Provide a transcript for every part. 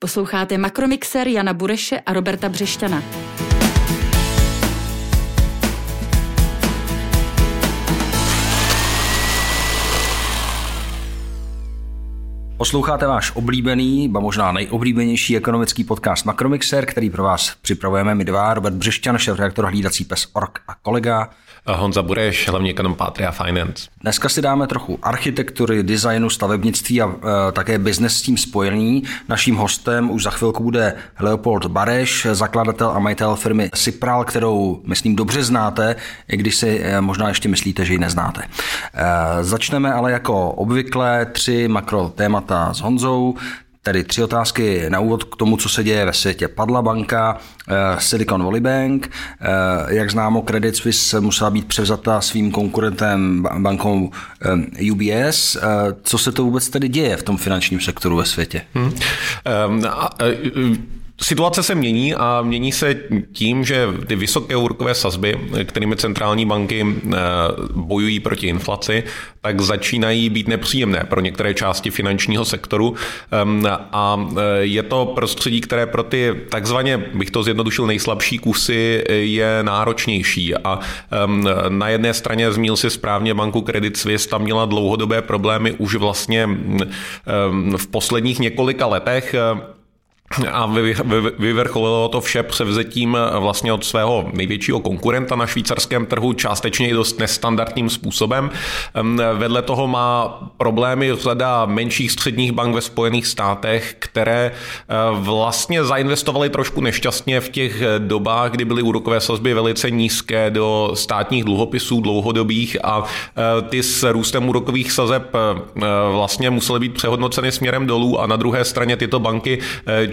Posloucháte Makromixer Jana Bureše a Roberta Břešťana. Posloucháte váš oblíbený, ba možná nejoblíbenější ekonomický podcast Makromixer, který pro vás připravujeme my dva, Robert Břešťan, šéf-redaktor hlídací pes Ork a kolega Honza Bureš, hlavně ekonom Patria Finance. Dneska si dáme trochu architektury, designu, stavebnictví a e, také biznes s tím spojený. Naším hostem už za chvilku bude Leopold Bareš, zakladatel a majitel firmy Sipral, kterou, myslím, dobře znáte, i když si e, možná ještě myslíte, že ji neznáte. E, začneme ale jako obvykle tři makro témata s Honzou. Tedy tři otázky na úvod k tomu, co se děje ve světě. Padla banka eh, Silicon Valley Bank, eh, jak známo, Credit Suisse musela být převzata svým konkurentem bankou eh, UBS. Co se to vůbec tedy děje v tom finančním sektoru ve světě? Hmm. Um, a, Situace se mění a mění se tím, že ty vysoké úrokové sazby, kterými centrální banky eh, bojují proti inflaci, tak začínají být nepříjemné pro některé části finančního sektoru. Ehm, a eh, je to prostředí, které pro ty takzvaně, bych to zjednodušil, nejslabší kusy je náročnější. A ehm, na jedné straně zmínil si správně banku Credit Suisse, tam měla dlouhodobé problémy už vlastně ehm, v posledních několika letech a vyvrcholilo to vše převzetím eh, vlastně od svého největšího konkurenta na švýcarském trhu, částečně i dost nestandardním způsobem. Vedle toho má problémy řada menších středních bank ve Spojených státech, které eh, vlastně zainvestovaly trošku nešťastně v těch eh, dobách, kdy byly úrokové sazby velice nízké do státních dluhopisů dlouhodobých a ty s růstem úrokových sazeb vlastně musely být přehodnoceny směrem dolů a na druhé straně tyto banky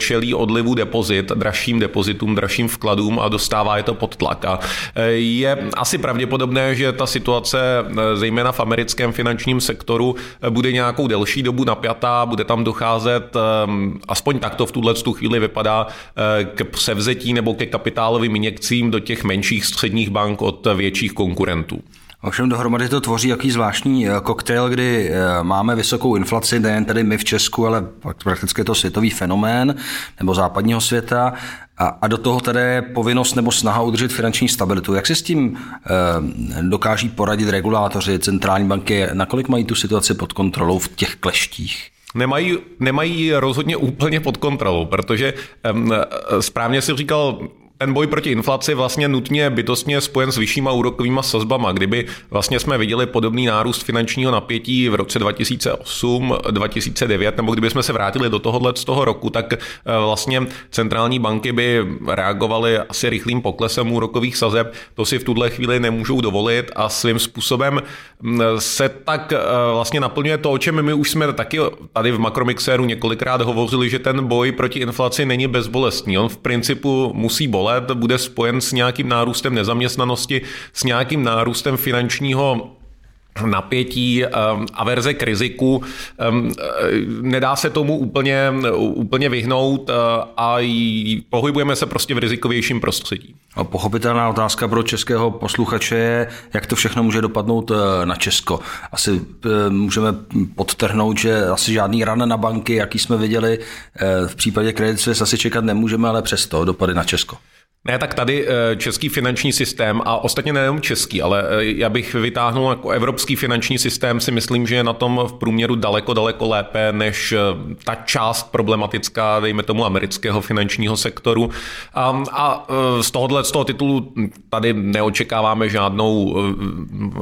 čelí odlivu depozit, dražším depozitům, dražším vkladům a dostává je to pod tlak. A e, je asi pravděpodobné, že ta situace, e, zejména v americkém finančním sektoru, e, bude nějakou delší dobu napjatá, bude tam docházet, aspoň takto v tuhle tu chvíli vypadá, k převzetí nebo ke kapitálovým injekcím do těch menších středních bank od větších konkurentů. Ovšem dohromady to tvoří jaký zvláštní eh, koktejl, kdy eh, máme vysokou inflaci, nejen tady my v Česku, ale prakticky je to světový fenomén nebo západního světa. A, a do toho tedy je povinnost nebo snaha udržet finanční stabilitu. Jak si s tím e, dokáží poradit regulátoři, centrální banky? Nakolik mají tu situaci pod kontrolou v těch kleštích? Nemají, nemají rozhodně úplně pod kontrolou, protože správně si říkal, ten boj proti inflaci vlastně nutně bytostně spojen s vyššíma úrokovými sazbama. Kdyby vlastně jsme viděli podobný nárůst finančního napětí v roce 2008, 2009, nebo kdyby jsme se vrátili do tohohle z toho roku, tak eh, vlastně centrální banky by reagovaly asi rychlým poklesem úrokových sazeb. To si v tuhle chvíli nemůžou dovolit a svým způsobem mm, se tak eh, vlastně naplňuje to, o čem my už jsme taky tady v Makromixéru několikrát hovořili, že ten boj proti inflaci není bezbolestný. On v principu musí bolet let bude spojen s nějakým nárůstem nezaměstnanosti, s nějakým nárůstem finančního napětí, um, averze k riziku. Um, nedá se tomu úplně, úplně vyhnout uh, a pohybujeme se prostě v rizikovějším prostředí. A pochopitelná otázka pro českého posluchače je, jak to všechno může dopadnout uh, na Česko. Asi můžeme podtrhnout, že asi žádný ran na banky, jaký jsme viděli v případě Credit Suisse, asi čekat nemůžeme, ale přesto dopady na Česko. Ne, tak tady eh, český finanční systém a ostatně nejenom český, ale eh, já bych vytáhnul jako evropský finanční systém, si myslím, že je na tom v průměru daleko, daleko lépe než eh, ta část problematická, dejme tomu, amerického finančního sektoru. A, a z tohohle z toho titulu tady neočekáváme žádnou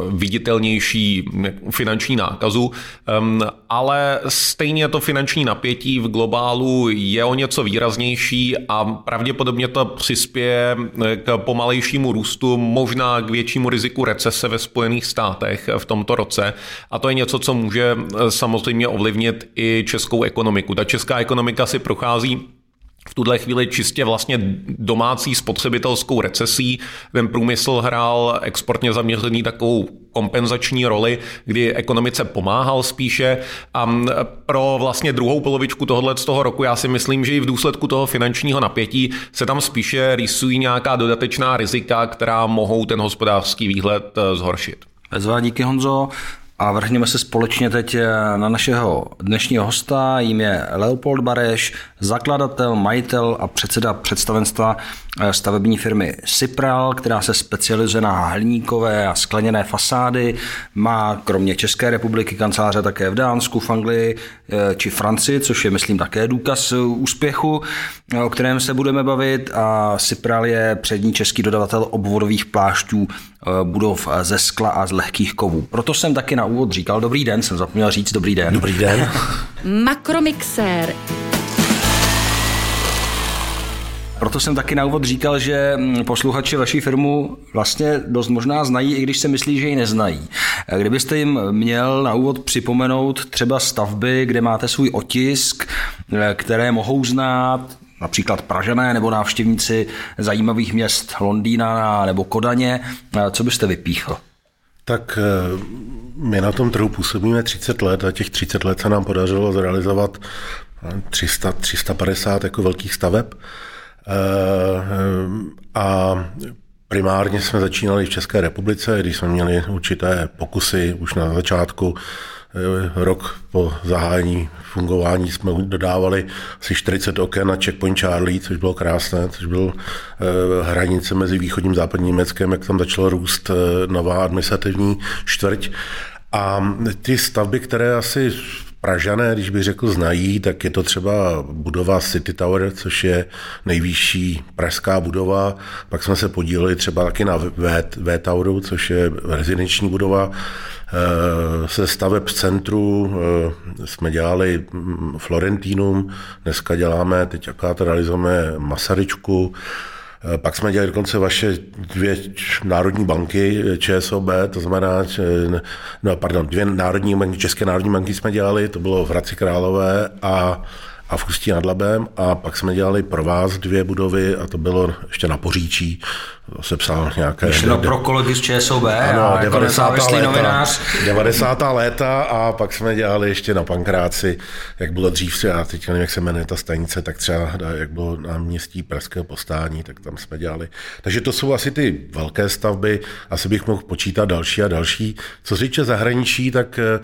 viditelnější finanční nákazu, ehm, ale stejně to finanční napětí v globálu je o něco výraznější a pravděpodobně to přispěje k pomalejšímu růstu, možná k většímu riziku recese ve Spojených státech v tomto roce. A to je něco, co může samozřejmě ovlivnit i českou ekonomiku. Ta česká ekonomika si prochází v tuhle chvíli čistě vlastně domácí spotřebitelskou recesí. Ten průmysl hrál exportně zaměřený takovou kompenzační roli, kdy ekonomice pomáhal spíše a pro vlastně druhou polovičku tohohle z toho roku já si myslím, že i v důsledku toho finančního napětí se tam spíše rýsují nějaká dodatečná rizika, která mohou ten hospodářský výhled eh, zhoršit. Bezvá díky Honzo. A vrhněme se společně teď eh, na našeho dnešního hosta. Jím je Leopold Bareš, zakladatel, majitel a předseda představenstva eh, stavební firmy Sipral, která se specializuje na hliníkové a skleněné fasády. Má kromě České republiky kanceláře také v Dánsku, v Anglii eh, či Francii, což je, myslím, také důkaz úspěchu, o kterém se budeme bavit. A Sipral je přední český dodavatel obvodových plášťů budov ze skla a z lehkých kovů. Proto jsem taky na úvod říkal dobrý den, jsem zapomněl říct dobrý den. Dobrý den. Makromixér. Proto jsem taky na úvod říkal, že mm, posluchači vaší firmu vlastně dost možná znají, i když se myslí, že ji neznají. Kdybyste jim měl na úvod připomenout třeba stavby, kde máte svůj otisk, eh, které mohou znát, například Pražané nebo návštěvníci zajímavých měst Londýna nebo Kodaně, eh, co byste vypíchl? Tak eh, my na tom trhu působíme 30 let a těch 30 let se nám podařilo zrealizovat 300, 350 jako velkých staveb. Eh, a primárně jsme začínali v České republice, když jsme měli určité pokusy už na začátku Eh, rok po zahájení fungování jsme dodávali asi 40 oken na Checkpoint Charlie, což bylo krásné, což byl eh, hranice mezi východním a západním Německem, jak tam začalo růst eh, nová administrativní čtvrť. A ty stavby, které asi Pražané, když bych řekl, znají, tak je to třeba budova City Tower, což je nejvyšší pražská budova. Pak jsme se podíleli třeba taky na V, v Toweru, což je rezidenční budova. Eh, se staveb centru eh, jsme dělali mm, Florentínum, dneska děláme, teď akorát realizujeme Masaryčku, eh, pak jsme dělali dokonce vaše dvě národní banky, ČSOB, to znamená, no, pardon, dvě národní banky, České národní banky jsme dělali, to bylo v Hradci Králové a a v Ústí nad Labem a pak jsme dělali pro vás dvě budovy a to bylo ještě na Poříčí, se psal nějaké... Myšleno pro kolegy z ČSOB ano, a 90. Jako léta, novinář. 90. léta a pak jsme dělali ještě na Pankráci, jak bylo dřív, já teď nevím, jak se jmenuje ta stanice, tak třeba jak bylo na městí Pražského postání, tak tam jsme dělali. Takže to jsou asi ty velké stavby, asi bych mohl počítat další a další. Co se týče zahraničí, tak eh,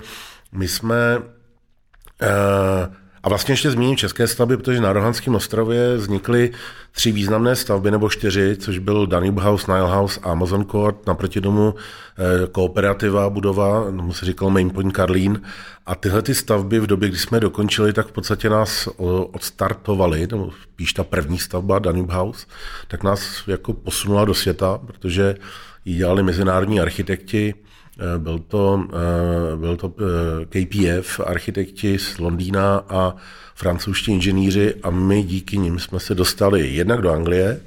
my jsme uh, a vlastně ještě zmíním české stavby, protože na Rohanském ostrově vznikly tři významné stavby, nebo čtyři, což byl Danube House, Nile House a Amazon Court, naproti tomu eh, kooperativa budova, tomu se říkal Main Point Karlín. A tyhle ty stavby v době, kdy jsme je dokončili, tak v podstatě nás odstartovali, nebo spíš ta první stavba Danube House, tak nás jako posunula do světa, protože ji dělali mezinárodní architekti, byl to, eh, byl to eh, KPF, architekti z Londýna a francouzští inženýři a my díky nim jsme se dostali jednak do Anglie,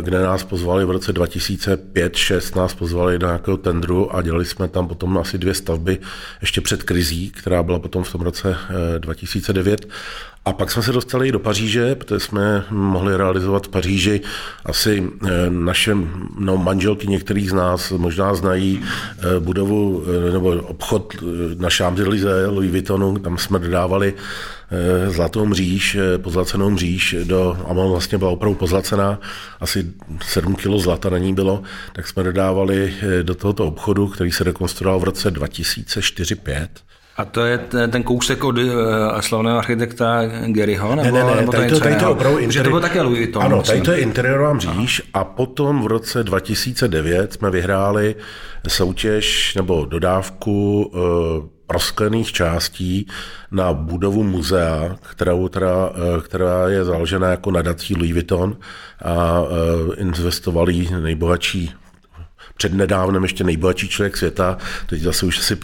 kde nás pozvali v roce 2005-2006, nás pozvali do nějakého tendru a dělali jsme tam potom asi dvě stavby ještě před krizí, která byla potom v tom roce 2009 a pak jsme se dostali i do Paříže, protože jsme mohli realizovat v Paříži asi eh, naše no, manželky některých z nás možná znají eh, budovu eh, nebo obchod na Champs-Élysées Louis Vuittonu, tam jsme dodávali zlatou mříž, pozlacenou mříž, do, a vlastně byla opravdu pozlacená, asi 7 kg zlata na ní bylo, tak jsme dodávali do tohoto obchodu, který se rekonstruoval v roce 2004-2005 a to je ten kousek od uh, slavného architekta Garyho? Nebo, ne, ne, ne, nebo tady, to, tady to opravdu interi... to bylo také Louis Vuitton. Ano, tady to je interiérová mříž a potom v roce 2009 jsme vyhráli soutěž nebo dodávku uh, prosklených částí na budovu muzea, kterou teda, uh, která je založena jako nadací Louis Vuitton a uh, investovali nejbohatší před nedávnem ještě nejbohatší člověk světa, teď zase už si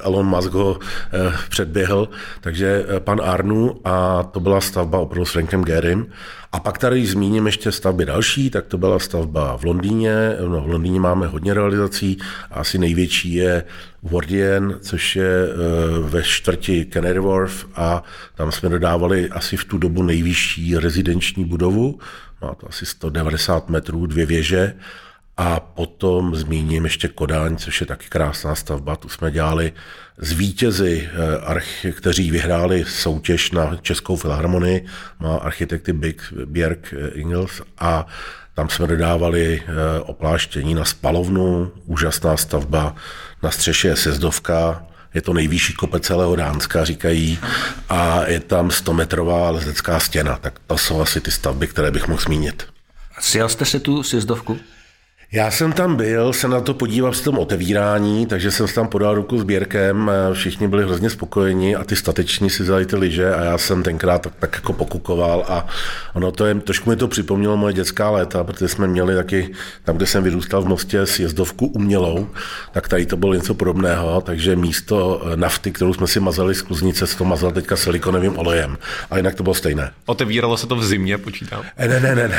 Elon Musk ho eh, předběhl, takže eh, pan Arnu a to byla stavba opravdu s Frankem Gerim. A pak tady zmíním ještě stavby další, tak to byla stavba v Londýně. No, v Londýně máme hodně realizací, asi největší je Wardian, což je eh, ve čtvrti Canary Wharf a tam jsme dodávali asi v tu dobu nejvyšší rezidenční budovu, má to asi 190 metrů, dvě věže a potom zmíním ještě Kodáň, což je taky krásná stavba. Tu jsme dělali z vítězy, eh, kteří vyhráli soutěž na Českou filharmonii, má architekty Big Björk eh, Ingels a Tam jsme dodávali opláštění na spalovnu, úžasná stavba, na střeše je sezdovka, je to nejvyšší kopec celého Dánska, říkají, a je tam 100-metrová lezecká stěna. Tak to jsou asi ty stavby, které bych mohl zmínit. Sjel jste se tu sjezdovku? Já jsem tam byl, se na to podíval při tom otevírání, takže jsem tam podal ruku s Běrkem, všichni byli hrozně spokojeni a ty stateční si vzali ty lyže a já jsem tenkrát tak, tak jako pokukoval a ono to je, trošku mi to připomnělo moje dětská léta, protože jsme měli taky, tam, kde jsem vyrůstal v Mostě, sjezdovku umělou, tak tady to bylo něco podobného, takže místo nafty, kterou jsme si mazali z kluznice, se to mazal teďka silikonovým olejem. A jinak to bylo stejné. Otevíralo se to v zimě, počítám? Ne, ne, ne, ne.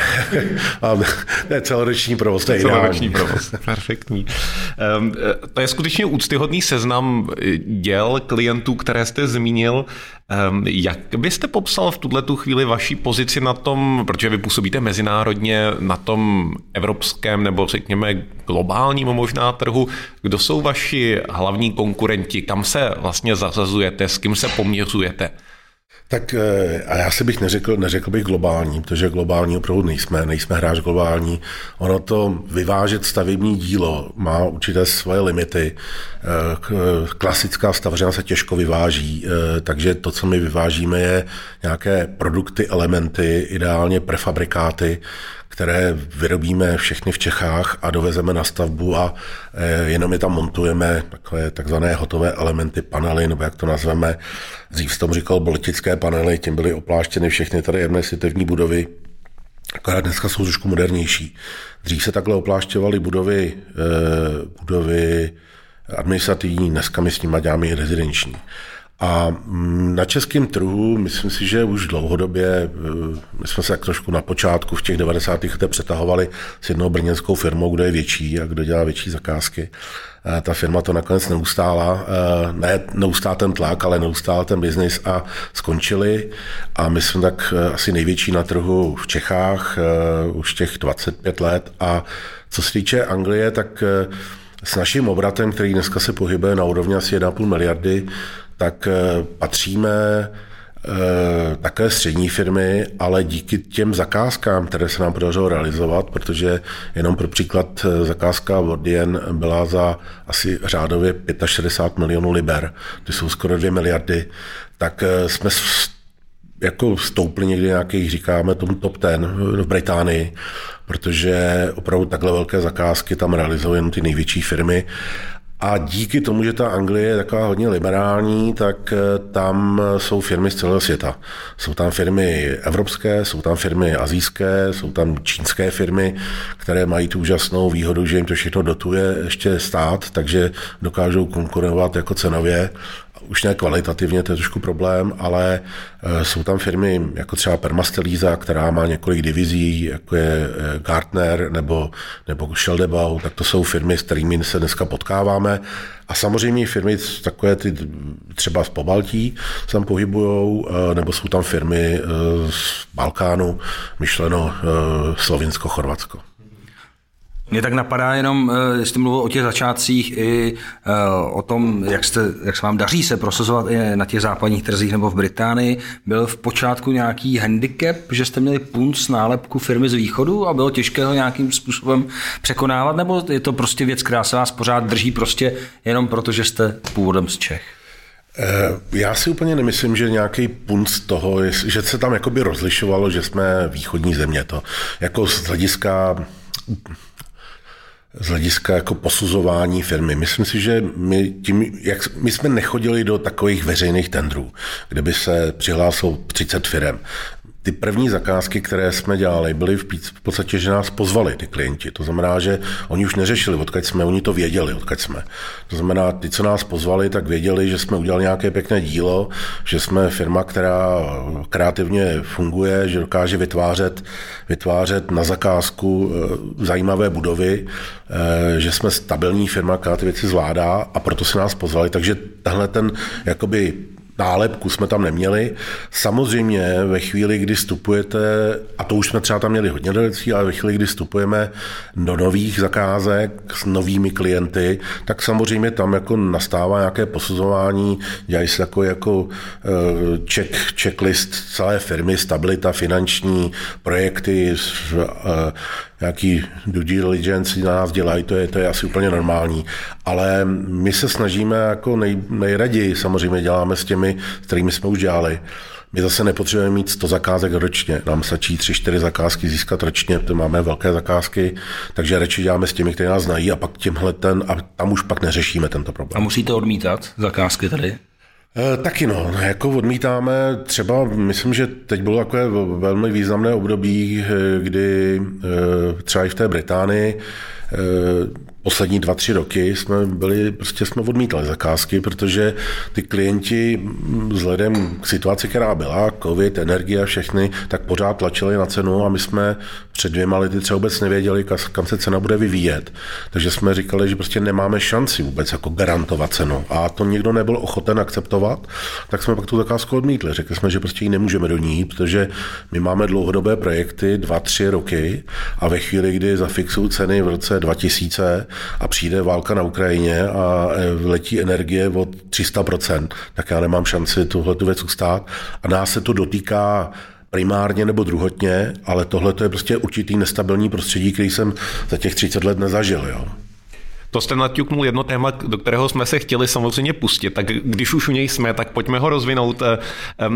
ne. ne celoroční provoz, to je roční provoz. Perfektní. Ehm, to je skutečně úctyhodný seznam děl klientů, které jste zmínil. Ehm, jak byste popsal v tuhle tu chvíli vaší pozici na tom, protože vy působíte mezinárodně na tom evropském nebo řekněme globálním možná trhu, kdo jsou vaši hlavní konkurenti, kam se vlastně zařazujete, s kým se poměřujete? Tak eh, a já si bych neřekl, neřekl bych globální, protože globální opravdu nejsme, nejsme hráč globální. Ono to vyvážet stavební dílo má určité svoje limity. Eh, klasická stavařina se těžko vyváží, eh, takže to, co my vyvážíme, je nějaké produkty, elementy, ideálně prefabrikáty, které vyrobíme všechny v Čechách a dovezeme na stavbu a eh, jenom je tam montujeme, takové takzvané hotové elementy, panely, nebo jak to nazveme. Dřív jsem říkal boletické panely, tím byly opláštěny všechny tady jedné světevní budovy, akorát dneska jsou trošku modernější. Dřív se takhle oplášťovaly budovy, eh, budovy administrativní, dneska my s nimi děláme i rezidenční. A mm, na českém trhu, myslím si, že už dlouhodobě, eh, my jsme se tak trošku na počátku v těch 90. letech přetahovali s jednou brněnskou firmou, kdo je větší a kdo dělá větší zakázky. Ta firma to nakonec neustála, eh, ne neustál ten tlak, ale neustál ten biznis a skončili. A my jsme tak eh, asi největší na trhu v Čechách už těch 25 let. A co se týče Anglie, tak s naším obratem, který dneska se pohybuje na úrovni asi 1,5 miliardy, tak eh, patříme eh, také střední firmy, ale díky těm zakázkám, které se nám podařilo realizovat, protože jenom pro příklad eh, zakázka Vodien byla za asi řádově 65 milionů liber, to jsou skoro 2 miliardy, tak jsme jako stoupli někdy nějakých, říkáme tomu top ten v Británii, protože opravdu takhle velké zakázky tam realizují jen ty největší firmy a díky tomu, že ta Anglie je taková hodně liberální, tak eh, tam jsou firmy z celého světa. Jsou tam firmy evropské, jsou tam firmy azijské, jsou tam čínské firmy, které mají tu úžasnou výhodu, že jim to všechno dotuje ještě stát, takže dokážou konkurovat jako cenově už ne kvalitativně, to je trošku problém, ale eh, jsou tam firmy jako třeba Permastelíza, která má několik divizí, jako je eh, Gartner nebo, nebo Sheldebau, tak to jsou firmy, s kterými se dneska potkáváme. A samozřejmě firmy takové ty třeba z Pobaltí se tam pohybují, eh, nebo jsou tam firmy z Balkánu, myšleno Slovinsko, Chorvatsko. Mě tak napadá jenom, eh, jestli mluvil o těch začátcích i eh, o tom, jak, jste, jak se vám daří se prosazovat i na těch západních trzích nebo v Británii. Byl v počátku nějaký handicap, že jste měli punc nálepku firmy z východu a bylo těžké ho nějakým způsobem překonávat, nebo je to prostě věc, která se vás pořád drží prostě jenom proto, že jste původem z Čech? Eh, já si úplně nemyslím, že nějaký punc toho, že se tam jakoby rozlišovalo, že jsme východní země. To jako z hlediska z hlediska jako posuzování firmy. Myslím si, že my, tím, jak, my jsme nechodili do takových veřejných tendrů, kde by se přihlásilo 30 firm ty první zakázky, které jsme dělali, byly v podstatě, že nás pozvali ty klienti. To znamená, že oni už neřešili, odkud jsme, oni to věděli, odkud jsme. To znamená, ty, co nás pozvali, tak věděli, že jsme udělali nějaké pěkné dílo, že jsme firma, která kreativně funguje, že dokáže vytvářet, vytvářet na zakázku eh, zajímavé budovy, eh, že jsme stabilní firma, která ty věci zvládá a proto se nás pozvali. Takže tenhle ten jakoby nálepku jsme tam neměli. Samozřejmě ve chvíli, kdy vstupujete, a to už jsme třeba tam měli hodně delecí, ale ve chvíli, kdy vstupujeme do nových zakázek s novými klienty, tak samozřejmě tam jako nastává nějaké posuzování, dělají se jako, jako check, checklist celé firmy, stabilita finanční, projekty, eh, nějaký due diligence na nás dělají, to je, to je asi úplně normální. Ale my se snažíme jako nej, nejraději samozřejmě děláme s těmi, s kterými jsme už dělali. My zase nepotřebujeme mít 100 zakázek ročně. Nám stačí 3-4 zakázky získat ročně, to máme velké zakázky, takže radši děláme s těmi, kteří nás znají a pak těmhle ten, a tam už pak neřešíme tento problém. A musíte odmítat zakázky tady? E, taky no, jako odmítáme třeba, myslím, že teď bylo takové velmi významné období, eh, kdy e, třeba i v té Británii poslední dva, tři roky jsme byli, prostě jsme odmítali zakázky, protože ty klienti vzhledem k situaci, která byla, covid, energie a všechny, tak pořád tlačili na cenu a my jsme před dvěma lety třeba vůbec nevěděli, kam se cena bude vyvíjet. Takže jsme říkali, že prostě nemáme šanci vůbec jako garantovat cenu. A to někdo nebyl ochoten akceptovat, tak jsme pak tu zakázku odmítli. Řekli jsme, že prostě ji nemůžeme do ní, protože my máme dlouhodobé projekty, dva, tři roky a ve chvíli, kdy zafixují ceny v roce 2000, a přijde válka na Ukrajině a e, letí energie od 300%, tak já nemám šanci tuhle tu věc ustát. A nás se to dotýká primárně nebo druhotně, ale tohle je prostě určitý nestabilní prostředí, který jsem za těch 30 let nezažil. Jo. To jste naťuknul jedno téma, do kterého jsme se chtěli samozřejmě pustit, tak když už u něj jsme, tak pojďme ho rozvinout.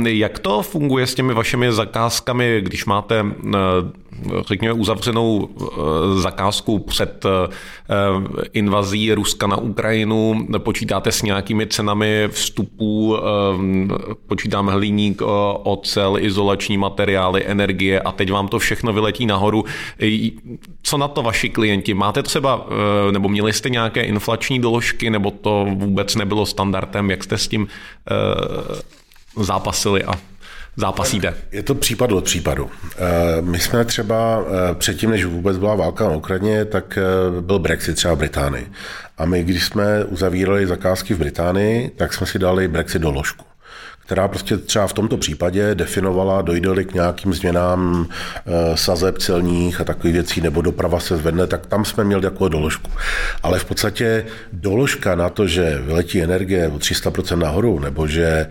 Jak to funguje s těmi vašimi zakázkami, když máte řekněme, uzavřenou eh, zakázku před eh, invazí Ruska na Ukrajinu, počítáte s nějakými cenami vstupů, eh, počítáme hliník, ocel, izolační materiály, energie a teď vám to všechno vyletí nahoru. Co na to vaši klienti? Máte třeba, nebo měli jste nějaké inflační doložky, nebo to vůbec nebylo standardem? Jak jste s tím zápasili a zápasíte? Je to případ od případu. Eh, my jsme třeba eh, předtím, než vůbec byla válka na Ukrajině, tak eh, byl Brexit třeba v Británii. A my, když jsme uzavírali zakázky v Británii, tak jsme si dali Brexit do ložku která prostě třeba v tomto případě definovala, dojde k nějakým změnám e, sazeb celních a takových věcí, nebo doprava se zvedne, tak tam jsme měli takovou doložku. Ale v podstatě doložka na to, že vyletí energie o 300% nahoru, nebo že,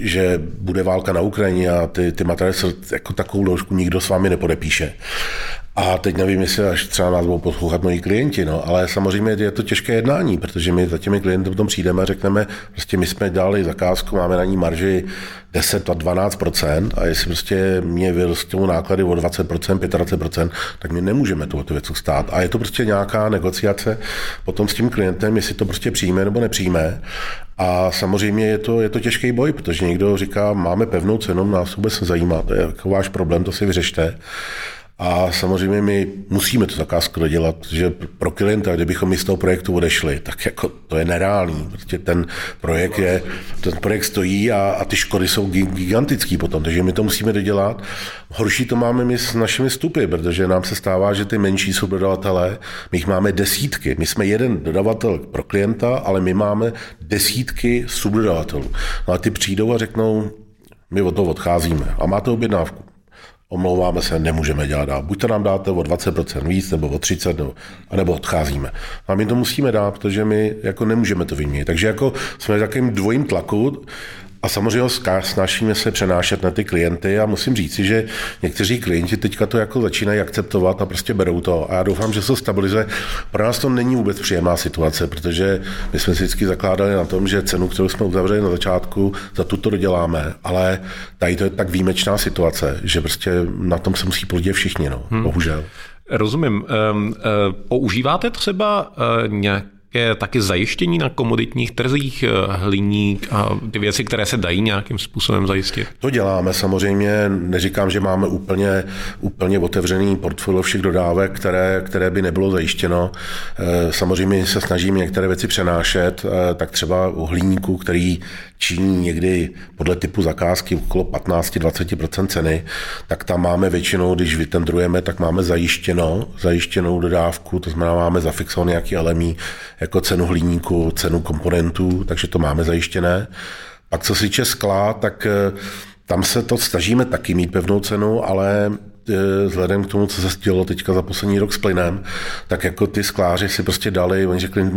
že bude válka na Ukrajině a ty, ty materiály, jako takovou doložku nikdo s vámi nepodepíše. A teď nevím, jestli až třeba nás budou poslouchat moji klienti, no, ale samozřejmě je to těžké jednání, protože my za těmi klienty potom přijdeme a řekneme, prostě my jsme dali zakázku, máme na ní marži 10 a 12 a jestli prostě mě vyrostou náklady o 20% 25% tak my nemůžeme tu věc stát. A je to prostě nějaká negociace potom s tím klientem, jestli to prostě přijme nebo nepřijme. A samozřejmě je to, je to těžký boj, protože někdo říká, máme pevnou cenu, nás vůbec nezajímá, to je jako váš problém, to si vyřešte. A samozřejmě my musíme tu zakázku dodělat, že pro klienta, kdybychom my z toho projektu odešli, tak jako to je nereálný. Prostě ten projekt je, ten projekt stojí a, a ty škody jsou gigantický potom, takže my to musíme dodělat. Horší to máme my s našimi vstupy, protože nám se stává, že ty menší subdodavatelé, my jich máme desítky. My jsme jeden dodavatel pro klienta, ale my máme desítky subdodavatelů. No a ty přijdou a řeknou, my od toho odcházíme a máte objednávku omlouváme se, nemůžeme dělat dál. Buď to nám dáte o 20% víc, nebo o 30%, nebo, anebo odcházíme. A my to musíme dát, protože my jako nemůžeme to vyměnit. Takže jako jsme v takovým dvojím tlaku a samozřejmě snažíme se přenášet na ty klienty a musím říci, že někteří klienti teďka to jako začínají akceptovat a prostě berou to. A já doufám, že se to stabilizuje. Pro nás to není vůbec příjemná situace, protože my jsme si vždycky zakládali na tom, že cenu, kterou jsme uzavřeli na začátku, za tuto doděláme, ale tady to je tak výjimečná situace, že prostě na tom se musí podívat všichni, no, hmm. bohužel. Rozumím. Um, uh, používáte třeba uh, nějak je taky zajištění na komoditních trzích, eh, hliník a ty věci, které se dají nějakým způsobem zajistit? To děláme samozřejmě. Neříkám, že máme úplně, úplně otevřený portfolio všech dodávek, které, které by nebylo zajištěno. Eh, samozřejmě se snažíme některé věci přenášet, eh, tak třeba u hliníku, který činí někdy podle typu zakázky okolo 15-20% ceny, tak tam máme většinou, když vytendrujeme, tak máme zajištěno, zajištěnou dodávku, to znamená, máme zafixovaný nějaký LMI, jako cenu hliníku, cenu komponentů, takže to máme zajištěné. Pak co se týče skla, tak tam se to snažíme taky mít pevnou cenu, ale vzhledem k tomu, co se stilo teďka za poslední rok s plynem, tak jako ty skláři si prostě dali, oni řekli,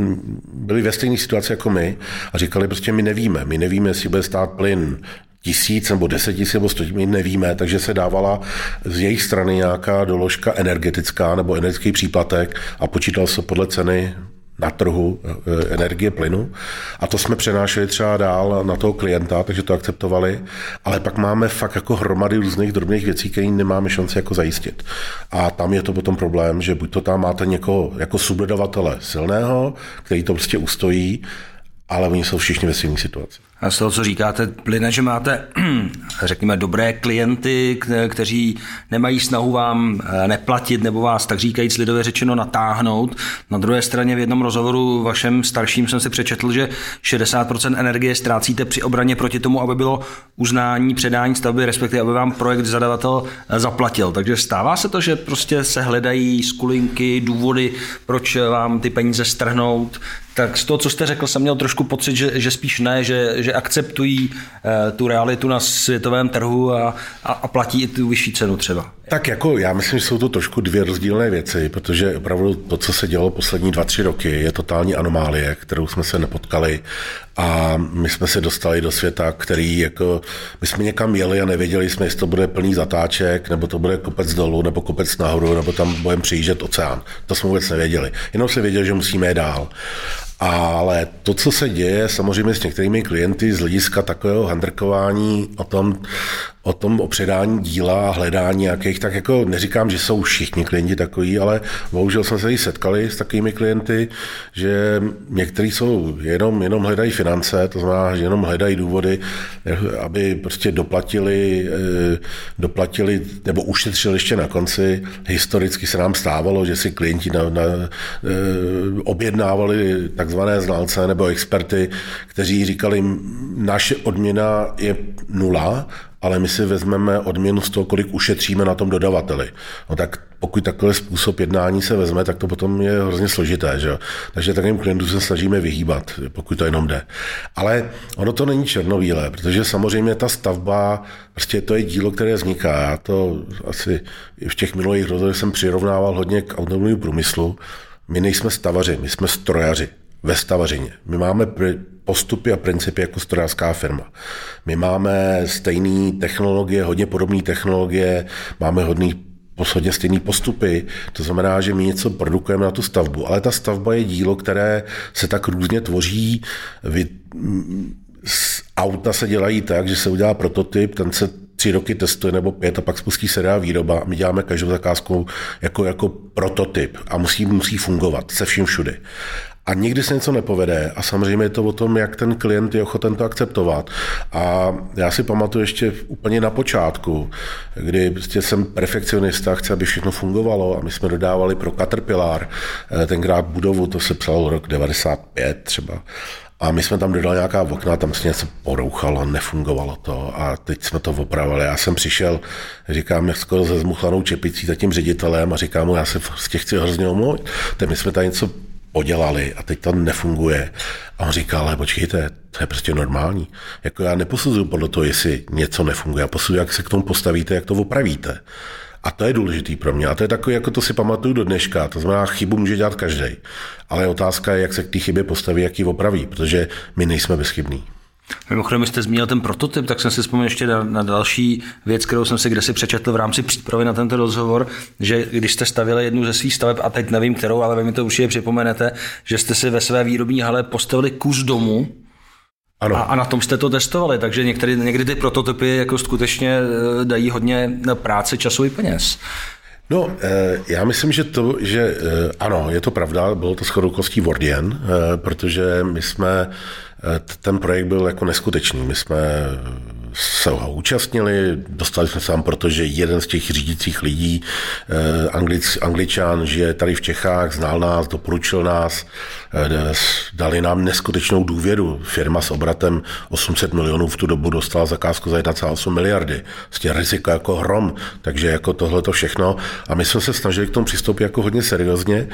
byli ve stejné situaci jako my a říkali prostě, my nevíme, my nevíme, jestli bude stát plyn tisíc nebo deset tisíc nebo sto, my nevíme, takže se dávala z jejich strany nějaká doložka energetická nebo energetický příplatek a počítal se podle ceny na trhu eh, energie plynu a to jsme přenášeli třeba dál na toho klienta, takže to akceptovali, ale pak máme fakt jako hromady různých drobných věcí, které nemáme šanci jako zajistit. A tam je to potom problém, že buď to tam máte někoho jako subdodavatele silného, který to prostě ustojí, ale oni jsou všichni ve stejné situaci. A z toho, co říkáte, plyne, že máte, řekněme, dobré klienty, kteří nemají snahu vám eh, neplatit nebo vás, tak říkajíc lidově řečeno, natáhnout. Na druhé straně v jednom rozhovoru vašem starším jsem si přečetl, že 60% energie ztrácíte při obraně proti tomu, aby bylo uznání, předání stavby, respektive aby vám projekt zadavatel eh, zaplatil. Takže stává se to, že prostě se hledají skulinky, důvody, proč vám ty peníze strhnout, tak z toho, co jste řekl, jsem měl trošku pocit, že, že spíš ne, že, že akceptují uh, tu realitu na světovém trhu a, a, a platí i tu vyšší cenu třeba. Tak jako já myslím, že jsou to trošku dvě rozdílné věci, protože opravdu to, co se dělo poslední dva, tři roky, je totální anomálie, kterou jsme se nepotkali a my jsme se dostali do světa, který jako, my jsme někam jeli a nevěděli jsme, jestli to bude plný zatáček, nebo to bude kopec dolů, nebo kopec nahoru, nebo tam budeme přijíždět oceán. To jsme vůbec nevěděli. Jenom se věděli, že musíme jít dál. Ale to, co se děje samozřejmě s některými klienty z hlediska takového handrkování o tom, o tom o předání díla a hledání nějakých, tak jako neříkám, že jsou všichni klienti takový, ale bohužel jsme se i setkali s takovými klienty, že někteří jsou jenom, jenom hledají finance, to znamená, že jenom hledají důvody, aby prostě doplatili, eh, doplatili nebo ušetřili ještě na konci. Historicky se nám stávalo, že si klienti na, na, eh, objednávali takzvané znalce nebo experty, kteří říkali, naše odměna je nula, ale my si vezmeme odměnu z toho, kolik ušetříme na tom dodavateli. No tak pokud takový způsob jednání se vezme, tak to potom je hrozně složité. Že? Takže takovým klientům se snažíme vyhýbat, pokud to jenom jde. Ale ono to není černobílé, protože samozřejmě ta stavba, prostě to je dílo, které vzniká. Já to asi v těch minulých rozhodech jsem přirovnával hodně k automobilovému průmyslu. My nejsme stavaři, my jsme strojaři ve stavařině. My máme postupy a principy jako strojářská firma. My máme stejné technologie, hodně podobné technologie, máme hodný posledně stejné postupy. To znamená, že my něco produkujeme na tu stavbu, ale ta stavba je dílo, které se tak různě tvoří. Vy, z auta se dělají tak, že se udělá prototyp, ten se tři roky testuje nebo pět a pak spustí se dá výroba. My děláme každou zakázku jako, jako prototyp a musí, musí fungovat se vším všude. A nikdy se něco nepovede. A samozřejmě je to o tom, jak ten klient je ochoten to akceptovat. A já si pamatuju ještě úplně na počátku, kdy prostě jsem perfekcionista, chci, aby všechno fungovalo a my jsme dodávali pro Caterpillar eh, tenkrát budovu, to se psal rok 95 třeba. A my jsme tam dodali nějaká okna, tam se něco porouchalo, nefungovalo to a teď jsme to opravili. Já jsem přišel, říkám, skoro se zmuchlanou čepicí za tím ředitelem a říkám mu, já se z těch chci hrozně omluvit. Tak my jsme tady něco podělali a teď to nefunguje. A on říká, ale počkejte, to je prostě normální. Jako já neposuzuju podle toho, jestli něco nefunguje. Já posuzuju, jak se k tomu postavíte, jak to opravíte. A to je důležitý pro mě. A to je takový, jako to si pamatuju do dneška. To znamená, chybu může dělat každý. Ale otázka je, jak se k té chybě postaví, jak ji opraví, protože my nejsme bezchybní. Mimochodem, jste zmínil ten prototyp, tak jsem si vzpomněl ještě na, na další věc, kterou jsem si kdesi přečetl v rámci přípravy na tento rozhovor, že když jste stavili jednu ze svých staveb, a teď nevím kterou, ale vy mi to určitě připomenete, že jste si ve své výrobní hale postavili kus domu, ano. A, a na tom jste to testovali, takže někdy, někdy ty prototypy jako skutečně eh, dají hodně práce, času i peněz. No, eh, já myslím, že to, že eh, ano, je to pravda, bylo to shodou kostí Vordian, protože my jsme, ten projekt byl jako neskutečný. My jsme se ho účastnili. Dostali jsme se tam, protože jeden z těch řídících lidí, eh, Anglic, Angličan, žije tady v Čechách, znal nás, doporučil nás, eh, dali nám neskutečnou důvěru. Firma s obratem 800 milionů v tu dobu dostala zakázku za 1,8 miliardy. Prostě riziko jako hrom, takže jako tohle to všechno. A my jsme se snažili k tomu přistoupit jako hodně seriózně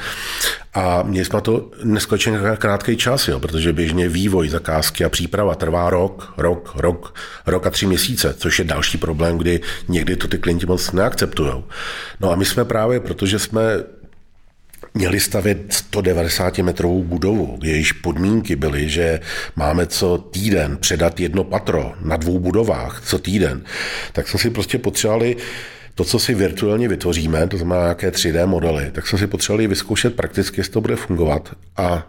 a měli jsme to neskutečně krátký čas, jo, protože běžně vývoj zakázky a příprava trvá rok, rok, rok, rok a tři měsíce, což je další problém, kdy někdy to ty klienti moc neakceptují. No a my jsme právě, protože jsme měli stavět 190 metrovou budovu, jejíž podmínky byly, že máme co týden předat jedno patro na dvou budovách, co týden, tak jsme si prostě potřebovali to, co si virtuálně vytvoříme, to znamená nějaké 3D modely, tak jsme si potřebovali vyzkoušet prakticky, jestli to bude fungovat a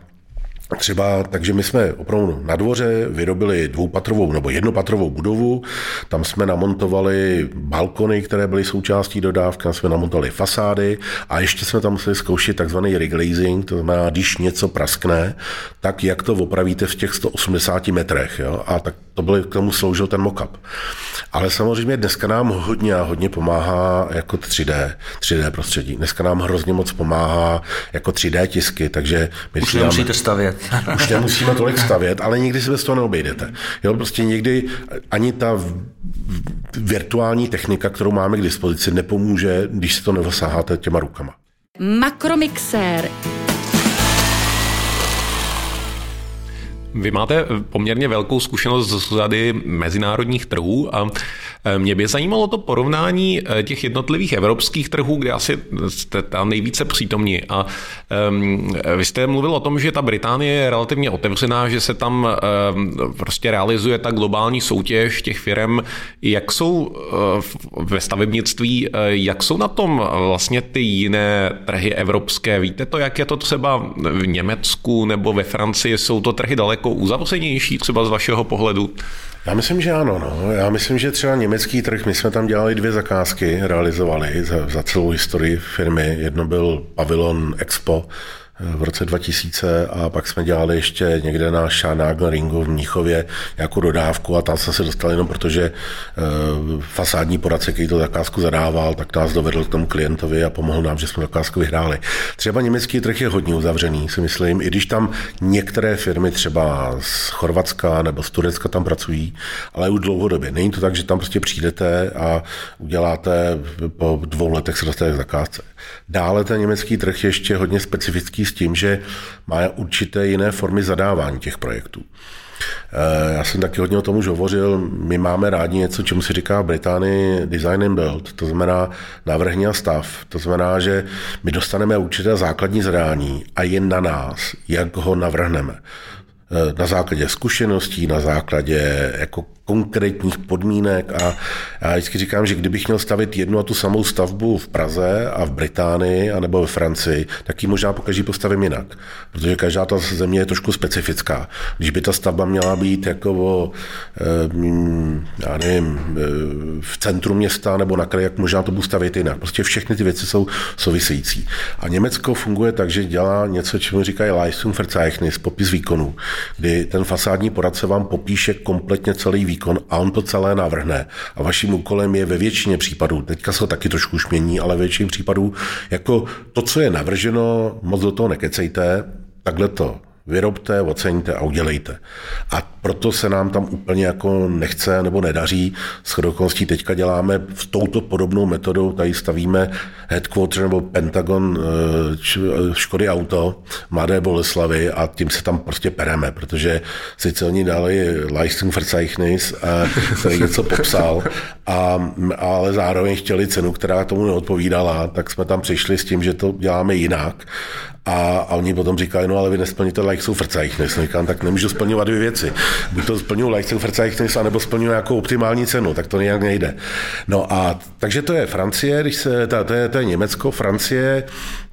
Třeba, takže my jsme opravdu na dvoře vyrobili dvoupatrovou nebo jednopatrovou budovu, tam jsme namontovali balkony, které byly součástí dodávky, tam jsme namontovali fasády a ještě jsme tam museli zkoušet takzvaný reglazing, to znamená, když něco praskne, tak jak to opravíte v těch 180 metrech. Jo? A tak to byl, k tomu sloužil ten mockup. Ale samozřejmě dneska nám hodně a hodně pomáhá jako 3D, 3D prostředí. Dneska nám hrozně moc pomáhá jako 3D tisky, takže my Už nemusíte stavět. Už nemusíme tolik stavět, ale nikdy se bez toho neobejdete. Jo, prostě někdy ani ta virtuální technika, kterou máme k dispozici, nepomůže, když si to nedosáháte těma rukama. Makromixér. Vy máte poměrně velkou zkušenost z řady mezinárodních trhů a e, mě by zajímalo to porovnání e, těch jednotlivých evropských trhů, kde asi jste tam nejvíce přítomní. A um, vy jste mluvil o tom, že ta Británie je relativně otevřená, že se tam um, prostě realizuje ta globální soutěž těch firm. Jak jsou ve stavebnictví, jak jsou na tom vlastně ty jiné trhy evropské? Víte to, jak je to třeba v Německu nebo ve Francii? Jsou to trhy daleko jako uzavřenější třeba z vašeho pohledu? Já myslím, že ano. No. Já myslím, že třeba německý trh, my jsme tam dělali dvě zakázky, realizovali za, za celou historii firmy. Jedno byl pavilon Expo, v roce 2000 a pak jsme dělali ještě někde na Schanagel Ringu v Mnichově jako dodávku a tam jsme se dostali jenom protože e, fasádní poradce, který to zakázku zadával, tak nás dovedl k tomu klientovi a pomohl nám, že jsme zakázku vyhráli. Třeba německý trh je hodně uzavřený, si myslím, i když tam některé firmy třeba z Chorvatska nebo z Turecka tam pracují, ale už dlouhodobě. Není to tak, že tam prostě přijdete a uděláte po dvou letech se dostanete zakázce. Dále ten německý trh je ještě hodně specifický s tím, že má určité jiné formy zadávání těch projektů. Eh, já jsem taky hodně o tom už hovořil. My máme rádi něco, čemu se říká v Británii design and build, to znamená navrhni a stav. To znamená, že my dostaneme určité základní zadání a je na nás, jak ho navrhneme eh, na základě zkušeností, na základě jako konkrétních podmínek a já vždycky říkám, že kdybych měl stavit jednu a tu samou stavbu v Praze a v Británii a nebo ve Francii, tak ji možná pokaží postavím jinak, protože každá ta země je trošku specifická. Když by ta stavba měla být jako o, eh, já nevím, eh, v centru města nebo na kraji, jak možná to budu stavit jinak. Prostě všechny ty věci jsou související. A Německo funguje tak, že dělá něco, čemu říkají Leistungsverzeichnis, popis výkonu, kdy ten fasádní poradce vám popíše kompletně celý výkon výkon a on to celé navrhne. A vaším úkolem je ve většině případů, teďka se to taky trošku už mění, ale ve většině případů, jako to, co je navrženo, moc do toho nekecejte, takhle to vyrobte, oceňte a udělejte. A proto se nám tam úplně jako nechce nebo nedaří. S chodokoností teďka děláme s touto podobnou metodou, tady stavíme headquarter nebo Pentagon eh, Škody Auto, Mladé Boleslavy a tím se tam prostě pereme, protože sice oni dali Leistungsverzeichnis, který něco popsal, a, ale zároveň chtěli cenu, která tomu neodpovídala, tak jsme tam přišli s tím, že to děláme jinak a, a oni potom říkali, no ale vy nesplníte Leichshoferzeichnis. Říkám, tak nemůžu splňovat dvě věci. Buď to splňuji Leichshoferzeichnis, anebo splňuji nějakou optimální cenu, tak to nějak nejde. No a takže to je Francie, když se, to, to, je, to je Německo, Francie,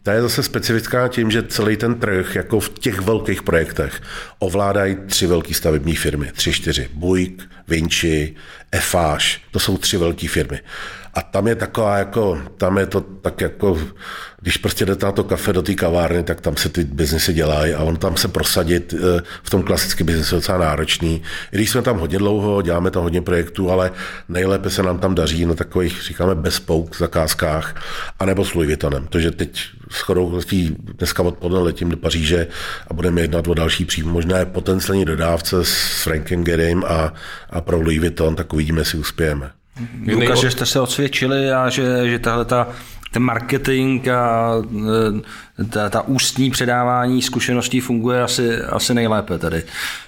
ta je zase specifická tím, že celý ten trh, jako v těch velkých projektech, ovládají tři velké stavební firmy, tři, čtyři. Buick, Vinci, Eiffage, to jsou tři velké firmy. A tam je taková jako, tam je to tak jako, když prostě jdete na to kafe do té kavárny, tak tam se ty biznesy dělají a on tam se prosadit eh, v tom klasickém biznesu je docela náročný. I když jsme tam hodně dlouho, děláme tam hodně projektů, ale nejlépe se nám tam daří na takových, říkáme, bezpouk zakázkách, anebo s Louis Vuittonem. To, že teď s chodou dneska odpoledne letím do Paříže a budeme jednat o další přímo možné potenciální dodávce s Frankem Gerem a, a pro Louis Vuitton, tak uvidíme, jestli uspějeme. Lukáš, že jste se osvědčili a že, že tahle ta, ten marketing a e, ta, ta ústní předávání zkušeností funguje asi, asi nejlépe tady.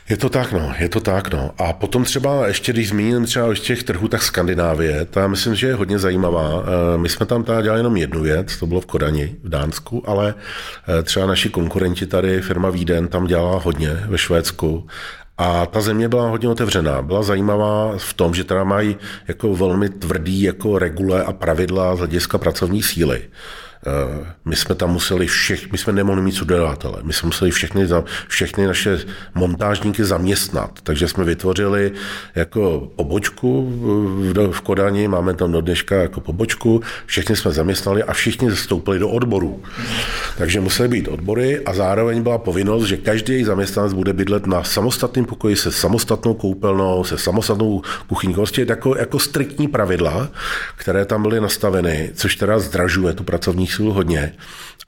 Je to tak, no, je to tak, no. A potom třeba ještě, když zmíním třeba ještě těch trhů, tak Skandinávie, ta myslím, že je hodně zajímavá. E, my jsme tam tady dělali jenom jednu věc, to bylo v Kodani, v Dánsku, ale e, třeba naši konkurenti tady, firma Víden, tam dělala hodně ve Švédsku a ta země byla hodně otevřená. Byla zajímavá v tom, že teda mají jako velmi tvrdý jako regule a pravidla z hlediska pracovní síly. My jsme tam museli všech, my jsme nemohli mít sudodavatele, my jsme museli všechny, všechny naše montážníky zaměstnat, takže jsme vytvořili jako pobočku v Kodani, máme tam do dneška jako pobočku, všechny jsme zaměstnali a všichni zastoupili do odborů. Takže museli být odbory a zároveň byla povinnost, že každý zaměstnanec bude bydlet na samostatném pokoji se samostatnou koupelnou, se samostatnou kuchyňkou, prostě jako, jako striktní pravidla, které tam byly nastaveny, což teda zdražuje tu pracovní sílu hodně,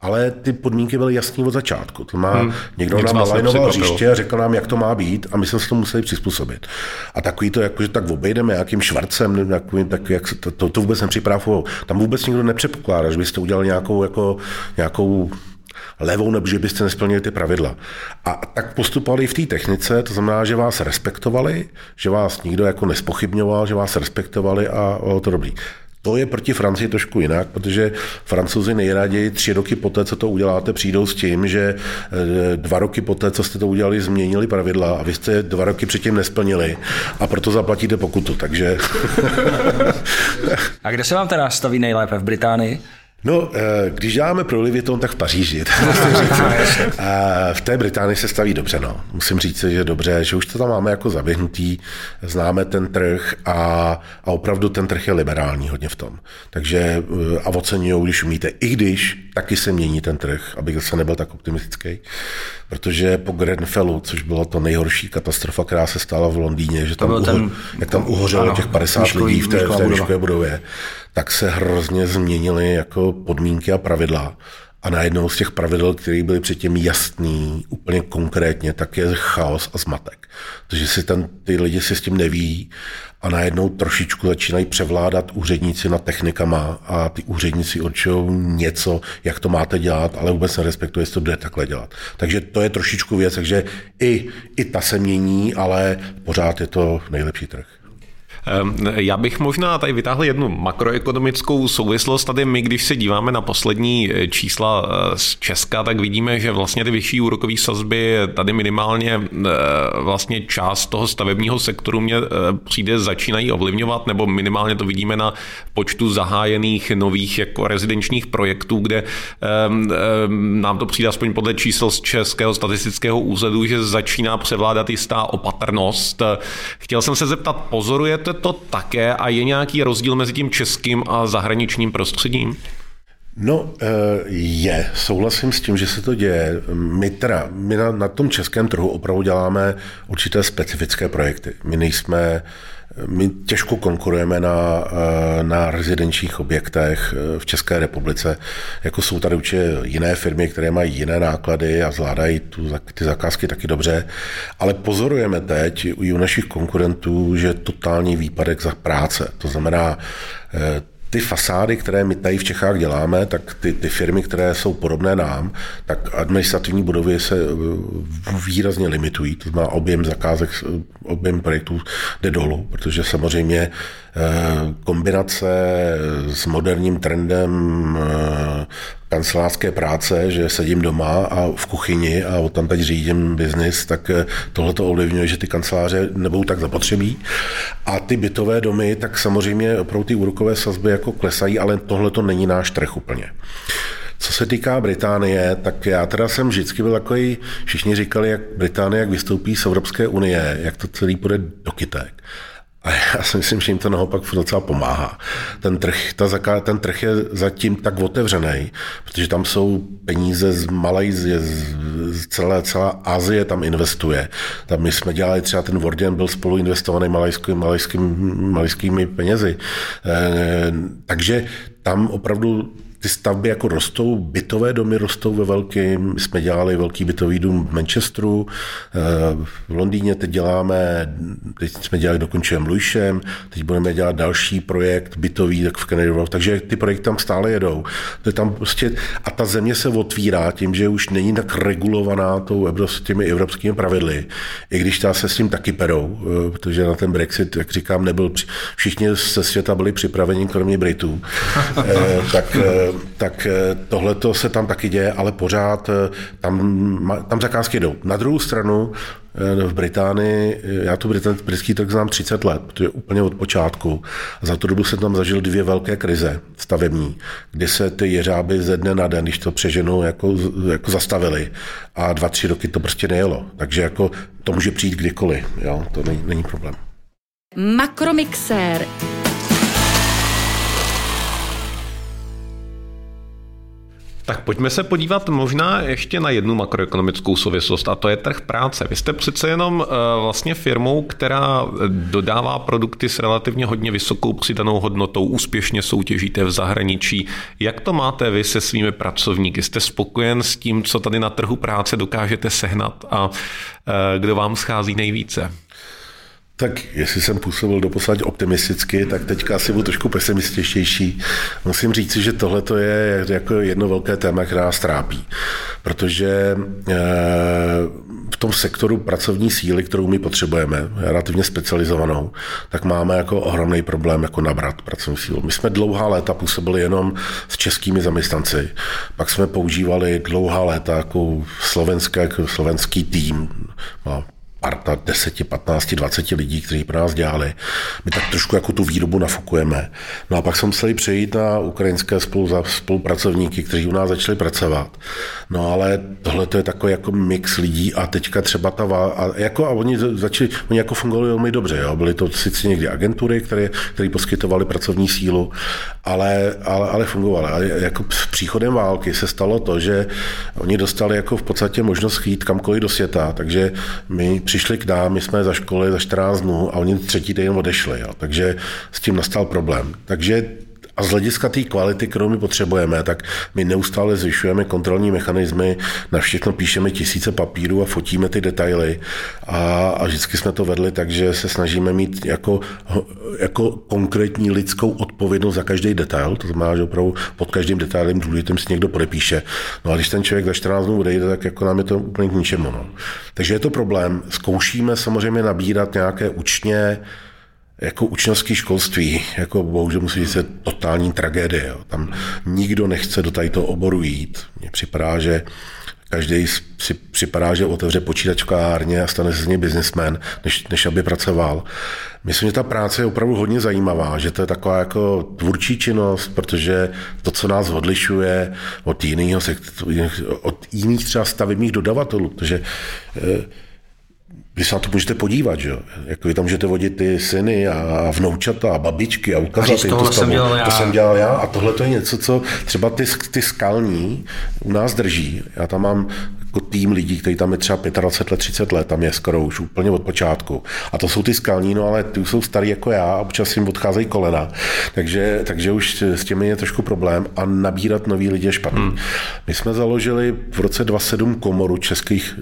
ale ty podmínky byly jasné od začátku. To má, hmm. Někdo nám nalajnoval hřiště a řekl nám, jak to má být a my jsme se to museli přizpůsobit. A takový to, jako, že tak obejdeme nějakým švarcem, takovým, tak, jak, to, to, to vůbec nepřipravovalo. Tam vůbec nikdo nepředpokládá, že byste udělali nějakou, jako, nějakou levou, nebo že byste nesplnili ty pravidla. A tak postupovali v té technice, to znamená, že vás respektovali, že vás nikdo jako nespochybňoval, že vás respektovali a bylo to dobrý. To je proti Francii trošku jinak, protože francouzi nejraději tři roky poté, co to uděláte, přijdou s tím, že eh, dva roky poté, co jste to udělali, změnili pravidla a vy jste dva roky předtím nesplnili a proto zaplatíte pokutu. Takže... a kde se vám teda staví nejlépe? V Británii? No, eh, když děláme pro Louis Vuitton, tak v Paříži. a v té Británii se staví dobře, no. Musím říct, že dobře, že už to tam máme jako zaběhnutý, známe ten trh a, a opravdu ten trh je liberální hodně v tom. Takže eh, a oceňují, když umíte, i když taky se mění ten trh, abych se nebyl tak optimistický, protože po Grenfellu, což byla to nejhorší katastrofa, která se stala v Londýně, že tam, uho, ten, jak tam uhořelo ano, těch 50 myškový, lidí v té, v té budova. budově, tak se hrozně změnily jako podmínky a pravidla. A najednou z těch pravidel, které byly předtím jasný, úplně konkrétně, tak je chaos a zmatek. Takže si ten, ty lidi si s tím neví a najednou trošičku začínají převládat úředníci nad technikama a ty úředníci určují něco, jak to máte dělat, ale vůbec nerespektuje, jestli to bude takhle dělat. Takže to je trošičku věc, takže i, i ta se mění, ale pořád je to nejlepší trh. Já bych možná tady vytáhl jednu makroekonomickou souvislost. Tady my, když se díváme na poslední eh, čísla eh, z Česka, tak vidíme, že vlastně ty vyšší úrokové sazby tady minimálně eh, vlastně část toho stavebního sektoru mě přijde začínají ovlivňovat, nebo minimálně to vidíme na počtu zahájených nových jako rezidenčních projektů, kde nám to přijde aspoň podle čísel z Českého statistického úřadu, že začíná převládat jistá opatrnost. Chtěl jsem se zeptat, pozorujete to také a je nějaký rozdíl mezi tím českým a zahraničním prostředím? No, eh, je. Souhlasím s tím, že se to děje. My teda, my na, na tom českém trhu opravdu děláme určité specifické projekty. My nejsme my těžko konkurujeme na, eh, na rezidenčních objektech eh, v České republice. Jako jsou tady určitě jiné firmy, které mají jiné náklady a zvládají tu, ty zakázky taky dobře. Ale pozorujeme teď u našich konkurentů, že totální výpadek za práce. To znamená, eh, ty fasády, které my tady v Čechách děláme, tak ty, ty firmy, které jsou podobné nám, tak administrativní budovy se výrazně limitují, to znamená objem zakázek, objem projektů jde dolů, protože samozřejmě eh, kombinace s moderním trendem eh, kancelářské práce, že sedím doma a v kuchyni a tam teď řídím biznis, tak eh, tohle to ovlivňuje, že ty kanceláře nebudou tak zapotřebí. A ty bytové domy, tak samozřejmě opravdu ty úrokové sazby jako klesají, ale tohle to není náš trh úplně. Co se týká Británie, tak já teda jsem vždycky byl takový, všichni říkali, jak Británie, jak vystoupí z Evropské unie, jak to celý půjde do kytek. A já si myslím, že jim to naopak docela pomáhá. Ten trh, ta zaká, ten trh je zatím tak otevřený, protože tam jsou peníze z Malajzie, z, celé, celá Asie tam investuje. Tam my jsme dělali třeba ten Wordian byl spolu investovaný malajský, malajským, malajskými penězi. E, takže tam opravdu ty stavby jako rostou, bytové domy rostou ve velkým. My jsme dělali velký bytový dům v Manchesteru, eh, v Londýně teď děláme, teď jsme dělali, dokončujeme Luishem, teď budeme dělat další projekt bytový tak v Wharf, takže ty projekty tam stále jedou. To je tam prostě, a ta země se otvírá tím, že už není tak regulovaná tou, těmi evropskými pravidly, i když ta se s tím taky perou, eh, protože na ten Brexit, jak říkám, nebyl, všichni ze světa byli připraveni, kromě Britů, eh, tak tak eh, tohle se tam taky děje, ale pořád eh, tam, tam zakázky jdou. Na druhou stranu eh, v Británii, já tu britský trh znám 30 let, protože úplně od počátku. Za tu dobu jsem tam zažil dvě velké krize stavební, kdy se ty jeřáby ze dne na den, když to přeženu, jako, jako zastavili a dva, tři roky to prostě nejelo. Takže jako to může přijít kdykoliv, jo? to není, není problém. Makromixér Tak pojďme se podívat možná ještě na jednu makroekonomickou souvislost a to je trh práce. Vy jste přece jenom eh, vlastně firmou, která dodává produkty s relativně hodně vysokou přidanou hodnotou, úspěšně soutěžíte v zahraničí. Jak to máte vy se svými pracovníky? Jste spokojen s tím, co tady na trhu práce dokážete sehnat a eh, kdo vám schází nejvíce? Tak jestli jsem působil doposlať optimisticky, tak teďka asi budu trošku pesimističtější. Musím říct, že tohle je jako jedno velké téma, která nás trápí. Protože eh, v tom sektoru pracovní síly, kterou my potřebujeme, relativně specializovanou, tak máme jako ohromný problém jako nabrat pracovní sílu. My jsme dlouhá léta působili jenom s českými zaměstnanci, pak jsme používali dlouhá léta jako slovenské, jako slovenský tým, parta 10, 15, 20 lidí, kteří pro nás dělali. My tak trošku jako tu výrobu nafukujeme. No a pak jsme museli přejít na ukrajinské spolu, spolupracovníky, kteří u nás začali pracovat. No ale tohle to je takový jako mix lidí a teďka třeba ta a jako a oni začali, oni jako fungovali velmi dobře, jo. Byly to sice někdy agentury, které, které poskytovaly pracovní sílu, ale, ale, ale fungovaly. A jako s příchodem války se stalo to, že oni dostali jako v podstatě možnost jít kamkoliv do světa, takže my přišli k nám, my jsme za školy za 14 dnů a oni třetí den odešli. Jo. Takže s tím nastal problém. Takže a z hlediska té kvality, kterou my potřebujeme, tak my neustále zvyšujeme kontrolní mechanismy, na všechno píšeme tisíce papírů a fotíme ty detaily. A, a vždycky jsme to vedli tak, že se snažíme mít jako, jako konkrétní lidskou odpovědnost za každý detail. To znamená, že opravdu pod každým detailem důležitým si někdo podepíše. No a když ten člověk za 14 dnů odejde, tak jako nám je to úplně k ničemu. No. Takže je to problém. Zkoušíme samozřejmě nabírat nějaké učně, jako učňovské školství, jako bohužel musí se totální tragédie. Jo. Tam nikdo nechce do tohoto oboru jít. Mně připadá, že každý si připadá, že otevře počítač v kárně a stane se z něj biznismen, než, než aby pracoval. Myslím, že ta práce je opravdu hodně zajímavá, že to je taková jako tvůrčí činnost, protože to, co nás odlišuje od jiných, od jiných třeba stavebních dodavatelů, protože eh, vy se na to můžete podívat, že jo? Jako vy tam můžete vodit ty syny a vnoučata a babičky a ukázat jim to, jsem dělal já. to jsem dělal já. A tohle to je něco, co třeba ty, ty skalní u nás drží. Já tam mám jako tým lidí, který tam je třeba 25 let, 30 let, tam je skoro už úplně od počátku. A to jsou ty skalní, no ale ty jsou starý jako já a občas jim odcházejí kolena. Takže, takže už s těmi je trošku problém a nabírat nový lidi je špatný. Hmm. My jsme založili v roce 27 komoru českých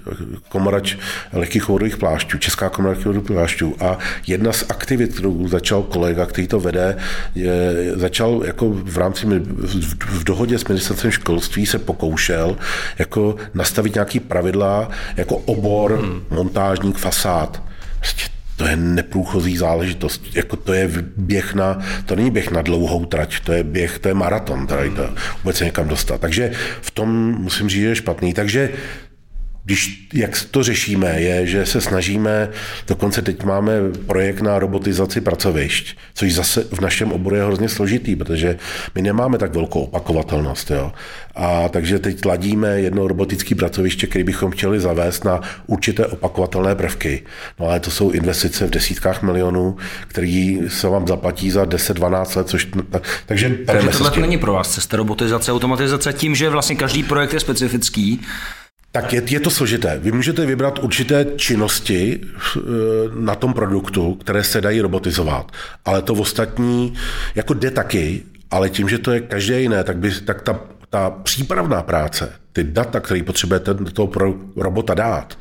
komorač lehkých oborových plášťů, Česká komora lehkých plášťů a jedna z aktivit, kterou začal kolega, který to vede, je, začal jako v rámci v, v dohodě s ministerstvem školství se pokoušel jako nastavit nějaký pravidla jako obor, hmm. montážník, fasád. Prostě to je neprůchozí záležitost. Jako to je běh na, to není běh na dlouhou trať, to je běh, to je maraton, tady to vůbec se někam dostat. Takže v tom musím říct, že je špatný. Takže když, jak to řešíme, je, že se snažíme, dokonce teď máme projekt na robotizaci pracovišť, což zase v našem oboru je hrozně složitý, protože my nemáme tak velkou opakovatelnost. Jo. A takže teď ladíme jedno robotické pracoviště, které bychom chtěli zavést na určité opakovatelné prvky. No ale to jsou investice v desítkách milionů, které se vám zaplatí za 10-12 let, což... Takže, takže tohle není pro vás cesta robotizace, automatizace tím, že vlastně každý projekt je specifický, tak je, je to složité. Vy můžete vybrat určité činnosti eh, na tom produktu, které se dají robotizovat, ale to v ostatní jako jde taky, ale tím, že to je každé jiné, tak, by, tak ta, ta přípravná práce, ty data, které potřebujete do toho pro robota dát,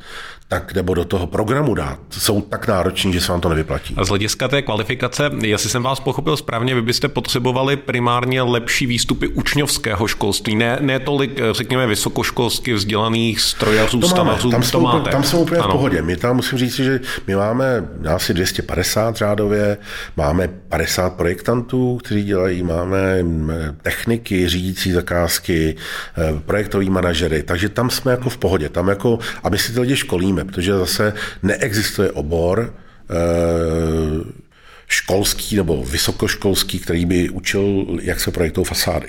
tak nebo do toho programu dát, jsou tak nároční, že se vám to nevyplatí. A z hlediska té kvalifikace, jestli jsem vás pochopil správně, vy byste potřebovali primárně lepší výstupy učňovského školství, ne, ne tolik, řekněme, vysokoškolsky vzdělaných strojařů, to stavařů, tam, to máte. Tam jsou úplně ano. v pohodě. My tam musím říct, že my máme asi 250 řádově, máme 50 projektantů, kteří dělají, máme techniky, řídící zakázky, eh, projektový manažery, takže tam jsme jako v pohodě. Tam jako, aby si ty lidi školíme, nevíme, protože zase neexistuje obor eh, školský nebo vysokoškolský, který by učil, jak se projektují fasády.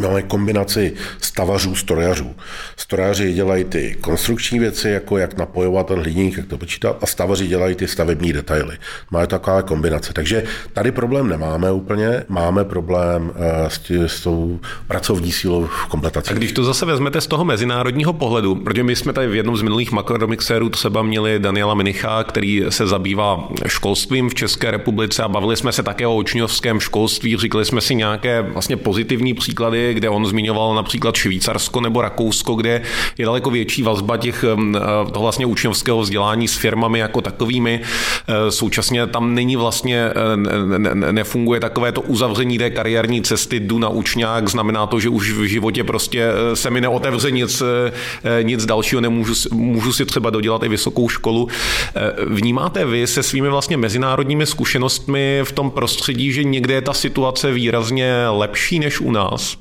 Máme kombinaci stavařů, strojařů. Strojaři dělají ty konstrukční věci, jako jak napojovat ten hliník, jak to počítat, a stavaři dělají ty stavební detaily. Máme taková kombinace. Takže tady problém nemáme úplně, máme problém eh, s, tí, s tou pracovní sílou v kompletaci. A když to zase vezmete z toho mezinárodního pohledu, protože my jsme tady v jednom z minulých makrodomixérů třeba měli Daniela Minicha, který se zabývá školstvím v České republice a bavili jsme se také o učňovském školství, říkali jsme si nějaké vlastně pozitivní příklady, kde on zmiňoval například Švýcarsko nebo Rakousko, kde je daleko větší vazba těch toho vlastně učňovského vzdělání s firmami jako takovými. E, současně tam není vlastně, e, nefunguje takové to uzavření té kariérní cesty, jdu na učňák, znamená to, že už v životě prostě se mi neotevře nic, nic dalšího, nemůžu můžu si třeba dodělat i vysokou školu. Vnímáte vy se svými vlastně mezinárodními zkušenostmi v tom prostředí, že někde je ta situace výrazně lepší než u nás?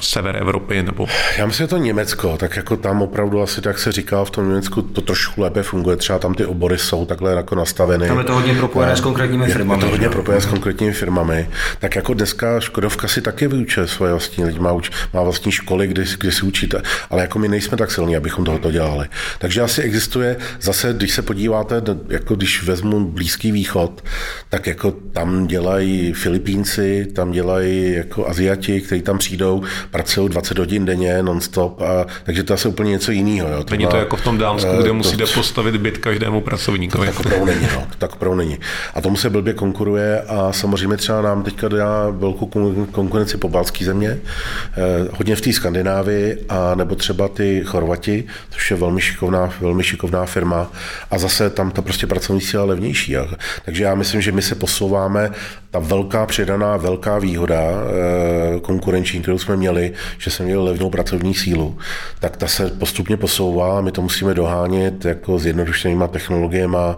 Sever Evropy? Nebo... Já myslím, že to Německo, tak jako tam opravdu asi tak se říká, v tom Německu to trošku lépe funguje, třeba tam ty obory jsou takhle jako nastaveny. Tam je to hodně propojené s konkrétními firmami. Je to hodně propojené s konkrétními firmami. Tak jako dneska Škodovka si taky vyučuje svoje vlastní lidi, má, uč, má vlastní školy, kde, kde si učíte, ale jako my nejsme tak silní, abychom tohoto dělali. Takže asi existuje, zase když se podíváte, jako když vezmu Blízký východ, tak jako tam dělají Filipínci, tam dělají jako Aziati, kteří tam přijdou, pracují 20 hodin denně non-stop, a, takže to je asi úplně něco jiného. Jo. To není to jako v tom Dámsku, kde to, musíte postavit byt každému pracovníkovi. To tak opravdu není, no, to tak opravdu není. A tomu se blbě konkuruje a samozřejmě třeba nám teďka dá velkou konkurenci po balské země, eh, hodně v té Skandinávii, a nebo třeba ty Chorvati, což je velmi šikovná, velmi šikovná firma a zase tam ta prostě pracovní síla levnější. Jo. Takže já myslím, že my se posouváme ta velká přidaná, velká výhoda eh, konkurenční, kterou jsme měli, že jsme měli levnou pracovní sílu, tak ta se postupně posouvá a my to musíme dohánět jako zjednodušenýma technologiemi a,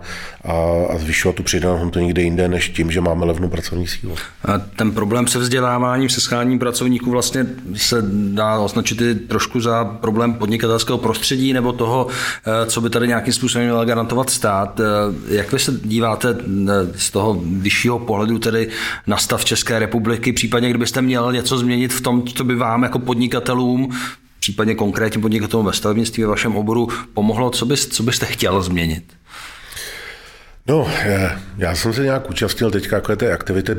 a zvyšovat tu přidanou hodnotu někde jinde, než tím, že máme levnou pracovní sílu. A ten problém se vzděláváním, se scháním pracovníků vlastně se dá označit i trošku za problém podnikatelského prostředí nebo toho, eh, co by tady nějakým způsobem měl garantovat stát. Eh, jak vy se díváte z toho vyššího pohledu tedy tedy na stav České republiky, případně kdybyste měl něco změnit v tom, co by vám jako podnikatelům případně konkrétním podnikatelům ve stavebnictví ve vašem oboru pomohlo, co, bys, co byste chtěl změnit? No, já jsem se nějak účastnil teďka jako té aktivity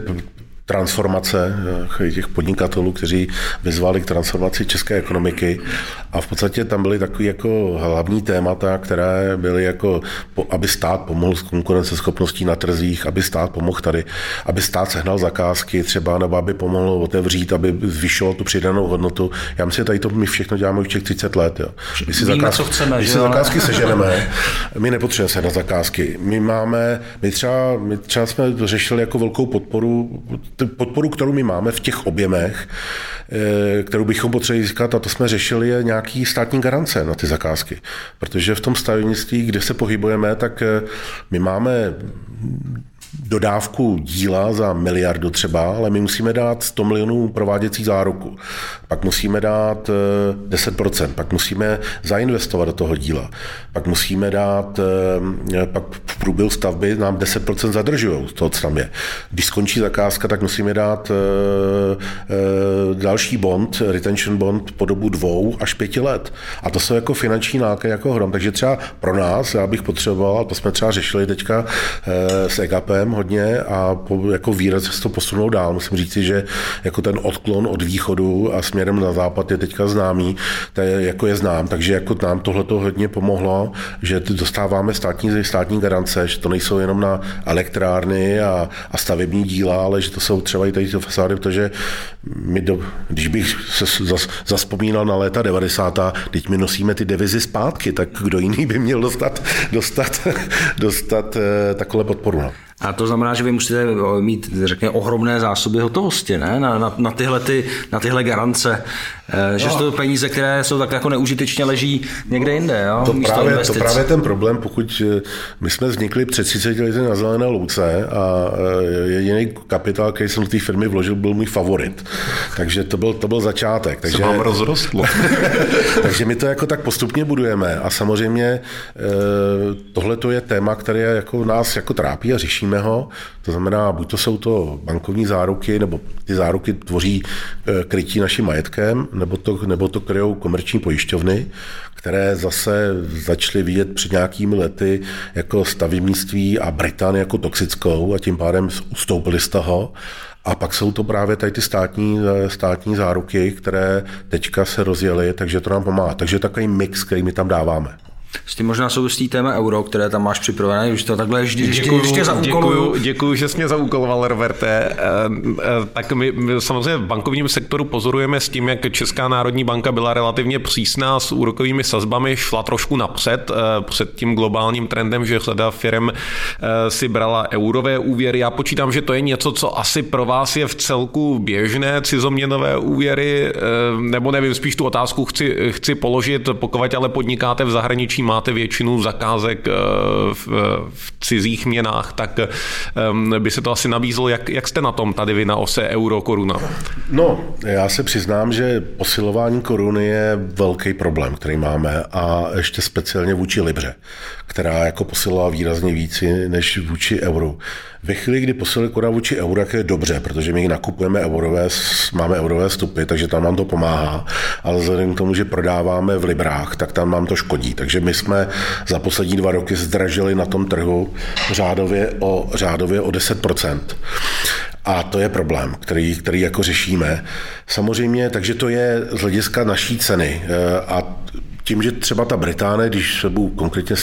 transformace eh, těch podnikatelů, kteří vyzvali k transformaci české ekonomiky a v podstatě tam byly takové jako hlavní témata, které byly jako, aby stát pomohl s konkurenceschopností na trzích, aby stát pomohl tady, aby stát sehnal zakázky třeba, nebo aby pomohl otevřít, aby zvyšoval tu přidanou hodnotu. Já myslím, že tady to my všechno děláme už těch 30 let. Jo. My si, Víme, zakázky, co chceme, když si zakázky seženeme, my nepotřebujeme se na zakázky. My máme, my třeba, my třeba jsme řešili jako velkou podporu podporu, kterou my máme v těch objemech, eh, kterou bychom potřebovali získat, a to jsme řešili, je nějaký státní garance na ty zakázky. Protože v tom stavebnictví, kde se pohybujeme, tak eh, my máme dodávku díla za miliardu třeba, ale my musíme dát 100 milionů prováděcí záruku. Pak musíme dát 10%, eh, pak musíme zainvestovat do toho díla. Pak musíme dát, eh, pak v průběhu stavby nám 10% zadržují z toho, co tam je. Když skončí zakázka, tak musíme dát eh, další bond, retention bond po dobu dvou až pěti let. A to jsou jako finanční náklady jako hrom. Takže třeba pro nás, já bych potřeboval, to jsme třeba řešili teďka s EGAPem hodně a po, jako výraz se to posunou dál. Musím říci, že jako ten odklon od východu a směrem na západ je teďka známý, to je, jako je znám, takže jako nám tohle to hodně pomohlo, že dostáváme státní, státní garance, že to nejsou jenom na elektrárny a, a stavební díla, ale že to jsou třeba i tady ty fasády, protože my do, když bych se zas, zaspomínal na léta 90. teď my nosíme ty devizy zpátky, tak kdo jiný by měl dostat, dostat, dostat eh, takové podporu. No. A to znamená, že vy musíte mít, řekněme, ohromné zásoby hotovosti, ne? Na, na, na, tyhle, ty, na tyhle garance, eh, že no. jsou to peníze, které jsou tak jako neužitečně leží někde jinde, jo? To právě, to právě ten problém, pokud eh, my jsme vznikli před 30 lety na Zelené louce a eh, jediný kapitál, který jsem do té firmy vložil, byl můj favorit. Takže to byl, to byl začátek. Takže, Se vám rozrostlo. takže my to jako tak postupně budujeme a samozřejmě tohle to je téma, které jako nás jako trápí a řešíme platíme ho, to znamená, buď to jsou to bankovní záruky, nebo ty záruky tvoří e, krytí naším majetkem, nebo to, nebo to kryjou komerční pojišťovny, které zase začaly vidět před nějakými lety jako stavebnictví a Británie jako toxickou a tím pádem ustoupili z toho. A pak jsou to právě tady ty státní, e, státní záruky, které teďka se rozjely, takže to nám pomáhá. Takže takový mix, který my tam dáváme. S tím možná souvisí téma euro, které tam máš připravené, už to takhle vždy, děkuju, ještě děkuju, děkuju, že jsi mě zaúkoloval, Roberte. Eh, eh, tak my, my samozřejmě v bankovním sektoru pozorujeme s tím, jak Česká národní banka byla relativně přísná s úrokovými sazbami, šla trošku napřed eh, před tím globálním trendem, že řada firm si brala eurové úvěry. Já počítám, že to je něco, co asi pro vás je v celku běžné, cizoměnové úvěry, nebo nevím, spíš tu otázku chci, chci položit, pokud ale podnikáte v zahraničí máte většinu zakázek eh, v, v cizích měnách, tak ehm, by se to asi nabízelo. Jak, jak jste na tom tady vy na ose euro-koruna? No, já se přiznám, že posilování koruny je velký problém, který máme a ještě speciálně vůči Libře, která jako posilovala výrazně víc než vůči euru. Ve chvíli, kdy posiluje koruna vůči euru, je dobře, protože my nakupujeme eurové, máme eurové stupy, takže tam nám to pomáhá, ale vzhledem k tomu, že prodáváme v librách, tak tam nám to škodí. Takže my jsme za poslední dva roky zdražili na tom trhu řádově o, řádově o 10%. A to je problém, který, který jako řešíme. Samozřejmě, takže to je z hlediska naší ceny. E, a tím, že třeba ta Británie, když se budu konkrétně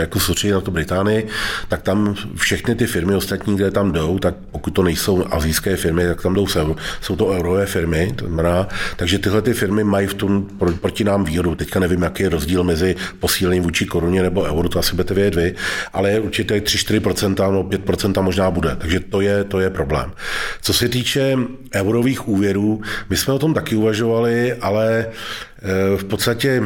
jako soustředit na tu Británii, tak tam všechny ty firmy ostatní, kde tam jdou, tak pokud to nejsou azijské firmy, tak tam jdou, jsou, jsou to eurové firmy, to znamená, takže tyhle ty firmy mají v tom proti nám výhodu. Teďka nevím, jaký je rozdíl mezi posílením vůči koruně nebo euro, to asi budete vědět vy, ale je určitě 3-4%, no 5% možná bude, takže to je, to je problém. Co se týče eurových úvěrů, my jsme o tom taky uvažovali, ale v podstatě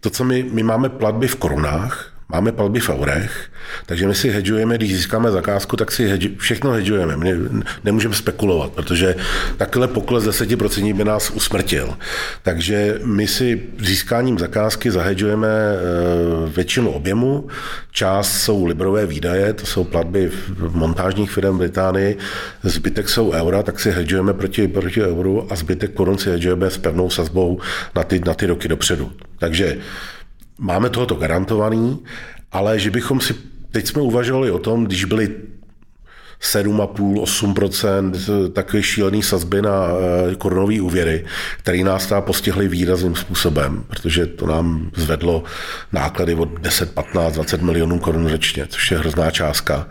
to, co my, my máme platby v korunách, máme platby v eurech, takže my si hedžujeme, když získáme zakázku, tak si hedži, všechno hedžujeme. My nemůžeme spekulovat, protože takhle pokles 10% by nás usmrtil. Takže my si získáním zakázky zahedžujeme eh, většinu objemu. Část jsou librové výdaje, to jsou platby v montážních firm Británii, zbytek jsou eura, tak si hedžujeme proti, proti euru a zbytek korun si hedžujeme s pevnou sazbou na ty, na ty roky dopředu. Takže máme tohoto garantovaný, ale že bychom si, teď jsme uvažovali o tom, když byly 7,5-8% takové šílený sazby na eh, korunový úvěry, které nás tam postihly výrazným způsobem, protože to nám zvedlo náklady od 10, 15, 20 milionů korun ročně, což je hrozná částka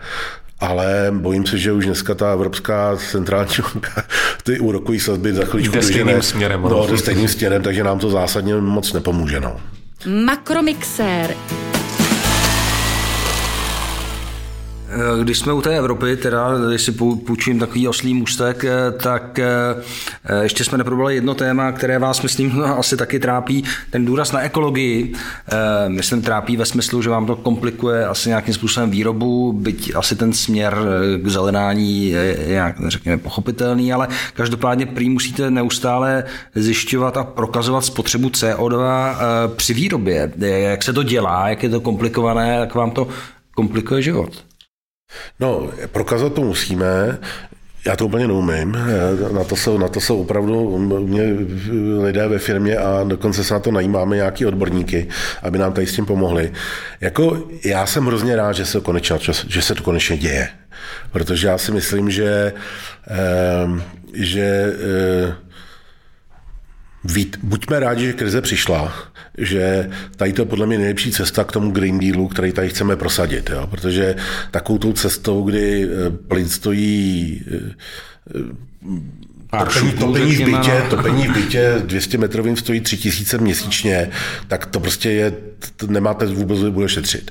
ale bojím se, že už dneska ta Evropská centrální banka ty úrokové sazby za chvíličku jde stejným směrem. No, jde stejným směrem, takže nám to zásadně moc nepomůže. No. Makromixér když jsme u té Evropy, teda, když si půjčím takový oslý můstek, eh, tak eh, ještě jsme neprobrali jedno téma, které vás, myslím, asi taky trápí, ten důraz na ekologii. Myslím, trápí ve smyslu, že vám to komplikuje asi nějakým způsobem výrobu, byť asi ten směr k zelenání je nějak, řekněme, pochopitelný, ale každopádně prý musíte neustále zjišťovat a prokazovat spotřebu CO2 při výrobě. Jak se to dělá, jak je to komplikované, jak vám to komplikuje život? No, prokazat to musíme. Já to úplně neumím. Na to jsou, na to jsou opravdu mě lidé ve firmě a dokonce se na to najímáme nějaký odborníky, aby nám tady s tím pomohli. Jako já jsem hrozně rád, že se, konečně, že se to konečně děje. Protože já si myslím, že, ehm, že eh, Vít, buďme rádi, že krize přišla, že tady to je podle mě nejlepší cesta k tomu Green Dealu, který tady chceme prosadit, jo? protože takovou tou cestou, kdy eh, plyn stojí eh, topení, topení, v bytě, topení v bytě 200 metrovým stojí 3000 měsíčně, tak to prostě je, to nemáte vůbec, bude šetřit.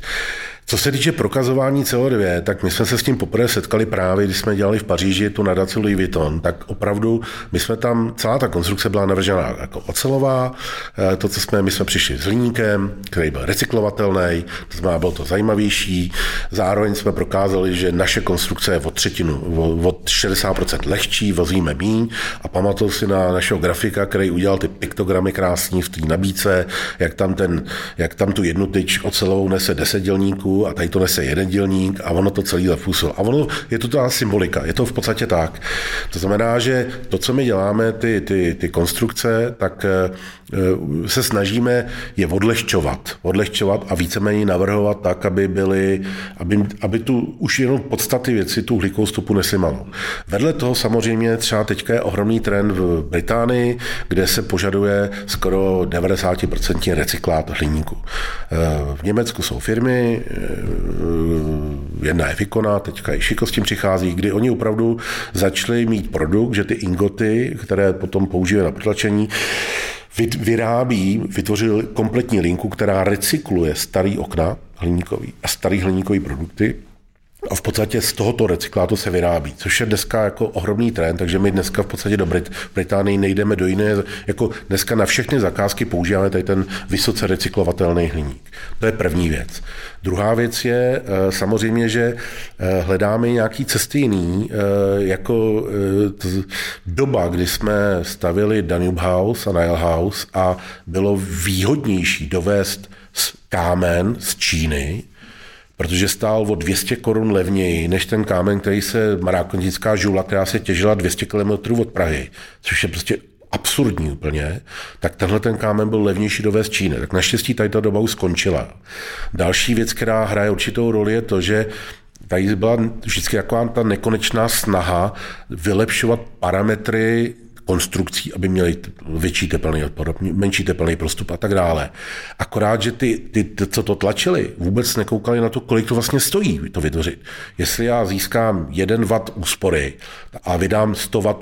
Co se týče prokazování CO2, tak my jsme se s tím poprvé setkali právě, když jsme dělali v Paříži tu nadaci Louis Vuitton, tak opravdu my jsme tam, celá ta konstrukce byla navržena jako ocelová, eh, to, co jsme, my jsme přišli s hliníkem, který byl recyklovatelný, to znamená, bylo to zajímavější, zároveň jsme prokázali, že naše konstrukce je o třetinu, o, o 60% lehčí, vozíme míň. A pamatuju si na našeho grafika, který udělal ty piktogramy krásní v té nabídce, jak tam, ten, jak tam tu jednu tyč ocelovou nese deset dělníků, a tady to nese jeden dělník a ono to celý zapůsobilo. A ono je to ta symbolika, je to v podstatě tak. To znamená, že to, co my děláme, ty, ty, ty konstrukce, tak eh, se snažíme je odlehčovat, odlehčovat a víceméně navrhovat tak, aby byly, aby, aby tu už jenom podstaty věci tu uhlíkovou stopu nesly malou. Vedle toho samozřejmě třeba teďka je ohromný trend v Británii, kde se požaduje skoro 90% recyklát hliníku. Eh, v Německu jsou firmy, eh, jedna je Vikona, teďka i Šiko s tím přichází, kdy oni opravdu začali mít produkt, že ty ingoty, které potom používají na protlačení, vyrábí, vytvořil kompletní linku, která recykluje starý okna hliníkový a starý hliníkový produkty a v podstatě z tohoto recyklátu se vyrábí, což je dneska jako ohromný trend, takže my dneska v podstatě do Brit- Británii nejdeme do jiné, jako dneska na všechny zakázky používáme tady ten vysoce recyklovatelný hliník. To je první věc. Druhá věc je eh, samozřejmě, že eh, hledáme nějaký cesty jiný, eh, jako doba, kdy jsme stavili Danube House a Nile House a bylo výhodnější dovést kámen z Číny, protože stál o 200 korun levněji než ten kámen, který se, marákonická žula, která se těžila 200 km od Prahy, což je prostě absurdní úplně, tak tenhle ten kámen byl levnější dovést z Číny. Tak naštěstí tady ta doba už skončila. Další věc, která hraje určitou roli, je to, že tady byla vždycky taková ta nekonečná snaha vylepšovat parametry konstrukcí, aby měli větší teplný odpor, menší teplný prostup a tak dále. Akorát, že ty, ty, ty, co to tlačili, vůbec nekoukali na to, kolik to vlastně stojí to vytvořit. Jestli já získám 1 W úspory a vydám 100 W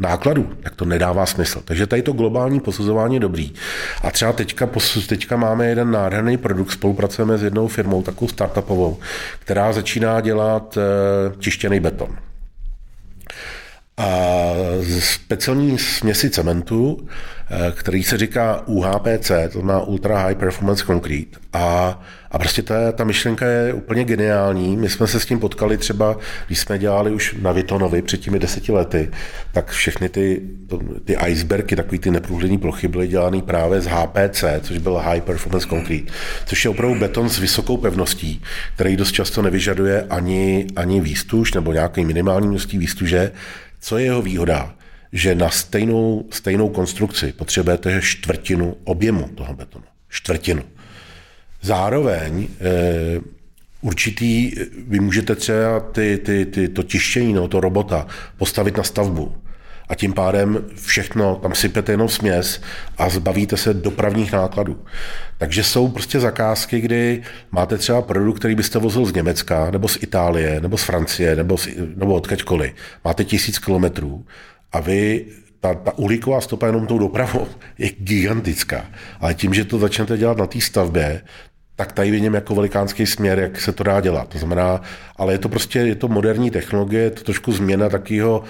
nákladu, tak to nedává smysl. Takže tady to globální posuzování je dobrý. A třeba teďka, teďka máme jeden nádherný produkt, spolupracujeme s jednou firmou, takovou startupovou, která začíná dělat čištěný eh, beton a speciální směsi cementu, eh, který se říká UHPC, to má Ultra High Performance Concrete. A, a prostě ta, ta myšlenka je úplně geniální. My jsme se s tím potkali třeba, když jsme dělali už na Vitonovi před těmi deseti lety, tak všechny ty, ty icebergy, takový ty neprůhlední plochy, byly dělány právě z HPC, což byl High Performance Concrete, což je opravdu beton s vysokou pevností, který dost často nevyžaduje ani, ani výstuž nebo nějaký minimální množství výstuže, co je jeho výhoda? Že na stejnou, stejnou konstrukci potřebujete čtvrtinu objemu toho betonu. Čtvrtinu. Zároveň e, určitý, vy můžete třeba ty, ty, ty, to tištění, no, to robota postavit na stavbu a tím pádem všechno, tam sypete jenom směs a zbavíte se dopravních nákladů. Takže jsou prostě zakázky, kdy máte třeba produkt, který byste vozil z Německa, nebo z Itálie, nebo z Francie, nebo, z, nebo odkaďkoliv. Máte tisíc kilometrů a vy ta, ta uhlíková stopa jenom tou dopravou je gigantická. Ale tím, že to začnete dělat na té stavbě, tak tady vidím jako velikánský směr, jak se to dá dělat. To znamená, ale je to prostě, je to moderní technologie, je to trošku změna takového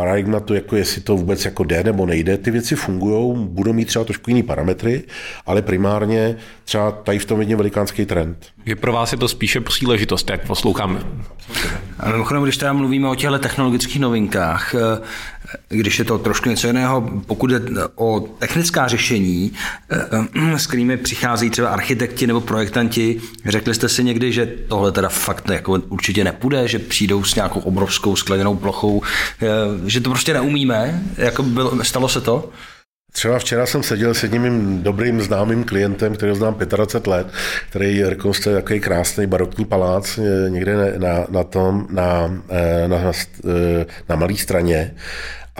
paradigmatu, jako jestli to vůbec jako jde nebo nejde. Ty věci fungují, budou mít třeba trošku jiný parametry, ale primárně třeba tady v tom vidím velikánský trend. Je pro vás je to spíše příležitost, jak poslouchám. A mimochodem, když teda mluvíme o těchto technologických novinkách, eh, když je to trošku něco jiného, pokud je o technická řešení, eh, s kterými přicházejí třeba architekti nebo projektanti, řekli jste si někdy, že tohle teda fakt jako určitě nepůjde, že přijdou s nějakou obrovskou skleněnou plochou, eh, že to prostě neumíme? Jako bylo, stalo se to? Třeba včera jsem seděl s jedním dobrým známým klientem, který znám 25 let, který rekonstruuje takový krásný barokní palác eh, někde na, na tom, na, na, na, na malé straně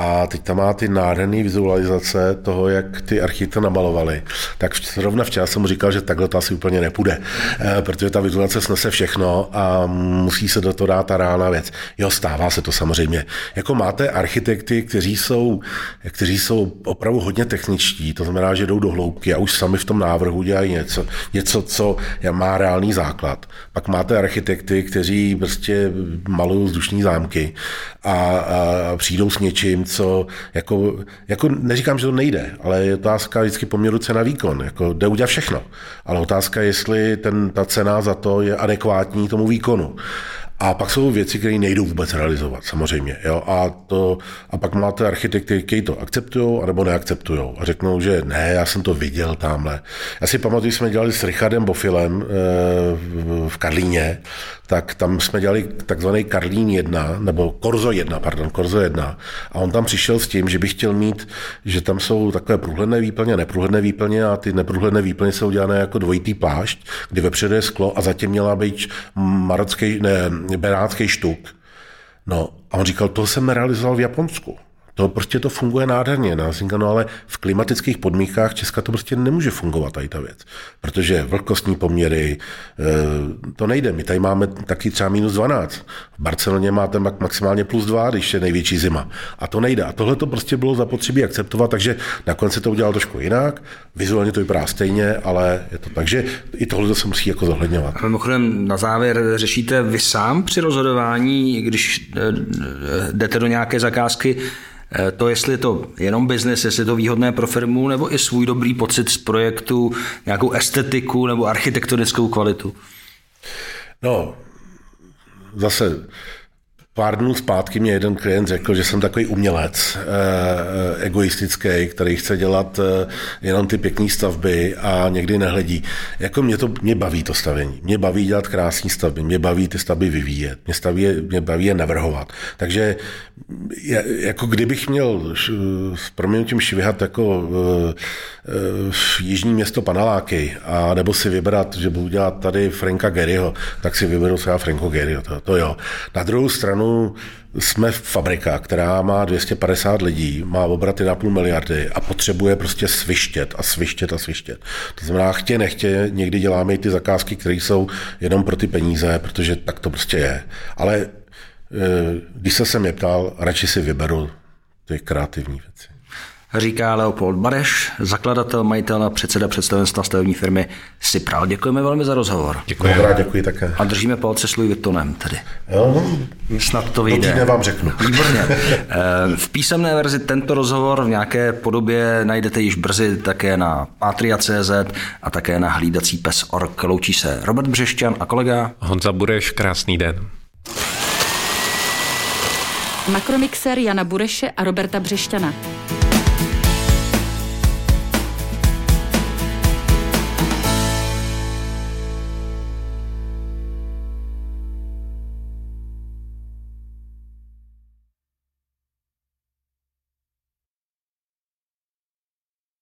a teď tam má ty nádherné vizualizace toho, jak ty architekty namalovali. Tak zrovna včera jsem mu říkal, že takhle to asi úplně nepůjde, eh, protože ta vizualizace snese všechno a musí se do toho dát ta reálná věc. Jo, stává se to samozřejmě. Jako máte architekty, kteří jsou, kteří jsou opravdu hodně techničtí, to znamená, že jdou do hloubky a už sami v tom návrhu dělají něco, něco, co má reálný základ. Pak máte architekty, kteří prostě malují vzdušní zámky a, a přijdou s něčím, co jako, jako neříkám, že to nejde, ale je otázka vždycky poměru cena výkon. Jako jde udělat všechno, ale otázka je, jestli ten, ta cena za to je adekvátní tomu výkonu. A pak jsou věci, které nejdou vůbec realizovat, samozřejmě. Jo? A, to, a pak máte architekty, kteří to akceptují, anebo neakceptují. A řeknou, že ne, já jsem to viděl tamhle. Já si pamatuju, jsme dělali s Richardem Bofilem eh, v Karlíně, tak tam jsme dělali takzvaný Karlín 1, nebo Korzo 1, pardon, Korzo 1. A on tam přišel s tím, že by chtěl mít, že tam jsou takové průhledné výplně, neprůhledné výplně a ty neprůhledné výplně jsou dělané jako dvojitý plášť, kdy vepředu je sklo a zatím měla být marocký, ne, benátský štuk. No a on říkal, to jsem realizoval v Japonsku. To prostě to funguje nádherně na no ale v klimatických podmínkách Česka to prostě nemůže fungovat tady ta věc. Protože vlhkostní poměry, e, to nejde. My tady máme taky třeba minus 12. V Barceloně máte maximálně plus 2, když je největší zima. A to nejde. A tohle to prostě bylo zapotřebí akceptovat, takže nakonec se to udělalo trošku jinak. Vizuálně to vypadá stejně, ale je to tak, že i tohle se musí jako zohledňovat. A mimochodem na závěr řešíte vy sám při rozhodování, když e, e, jdete do nějaké zakázky, Eh, to, jestli je to jenom biznes, jestli je to výhodné pro firmu, nebo i svůj dobrý pocit z projektu, nějakou estetiku nebo architektonickou kvalitu? No, zase Pár dnů zpátky mě jeden klient řekl, že jsem takový umělec, e, egoistický, který chce dělat e, jenom ty pěkné stavby a někdy nehledí. Jako mě to mě baví to stavění. Mě baví dělat krásné stavby, mě baví ty stavby vyvíjet, mě, staví, mě baví je navrhovat. Takže jako kdybych měl s proměnutím švihat jako v jižní město Panaláky, a nebo si vybrat, že budu dělat tady Franka Garyho, tak si vyberu třeba Franko Garyho, to, to jo. Na druhou stranu jsme fabrika, která má 250 lidí, má obraty na půl miliardy a potřebuje prostě svištět a svištět a svištět. To znamená, chtě nechtě, někdy děláme i ty zakázky, které jsou jenom pro ty peníze, protože tak to prostě je. Ale eh, když se mě ptal, radši si vyberu ty kreativní věci říká Leopold Bareš, zakladatel, majitel a předseda představenstva stavební firmy Sipral. Děkujeme velmi za rozhovor. Děkuji. Dobrá, děkuji také. A držíme palce s Louis Vuittonem tedy. Jo, no, Snad to vyjde. To vám řeknu. Výborně. Eh, v písemné verzi tento rozhovor v nějaké podobě najdete již brzy také na patria.cz a také na hlídací pes.org. Loučí se Robert Břešťan a kolega Honza Bureš. Krásný den. Makromixer Jana Bureše a Roberta Břešťana.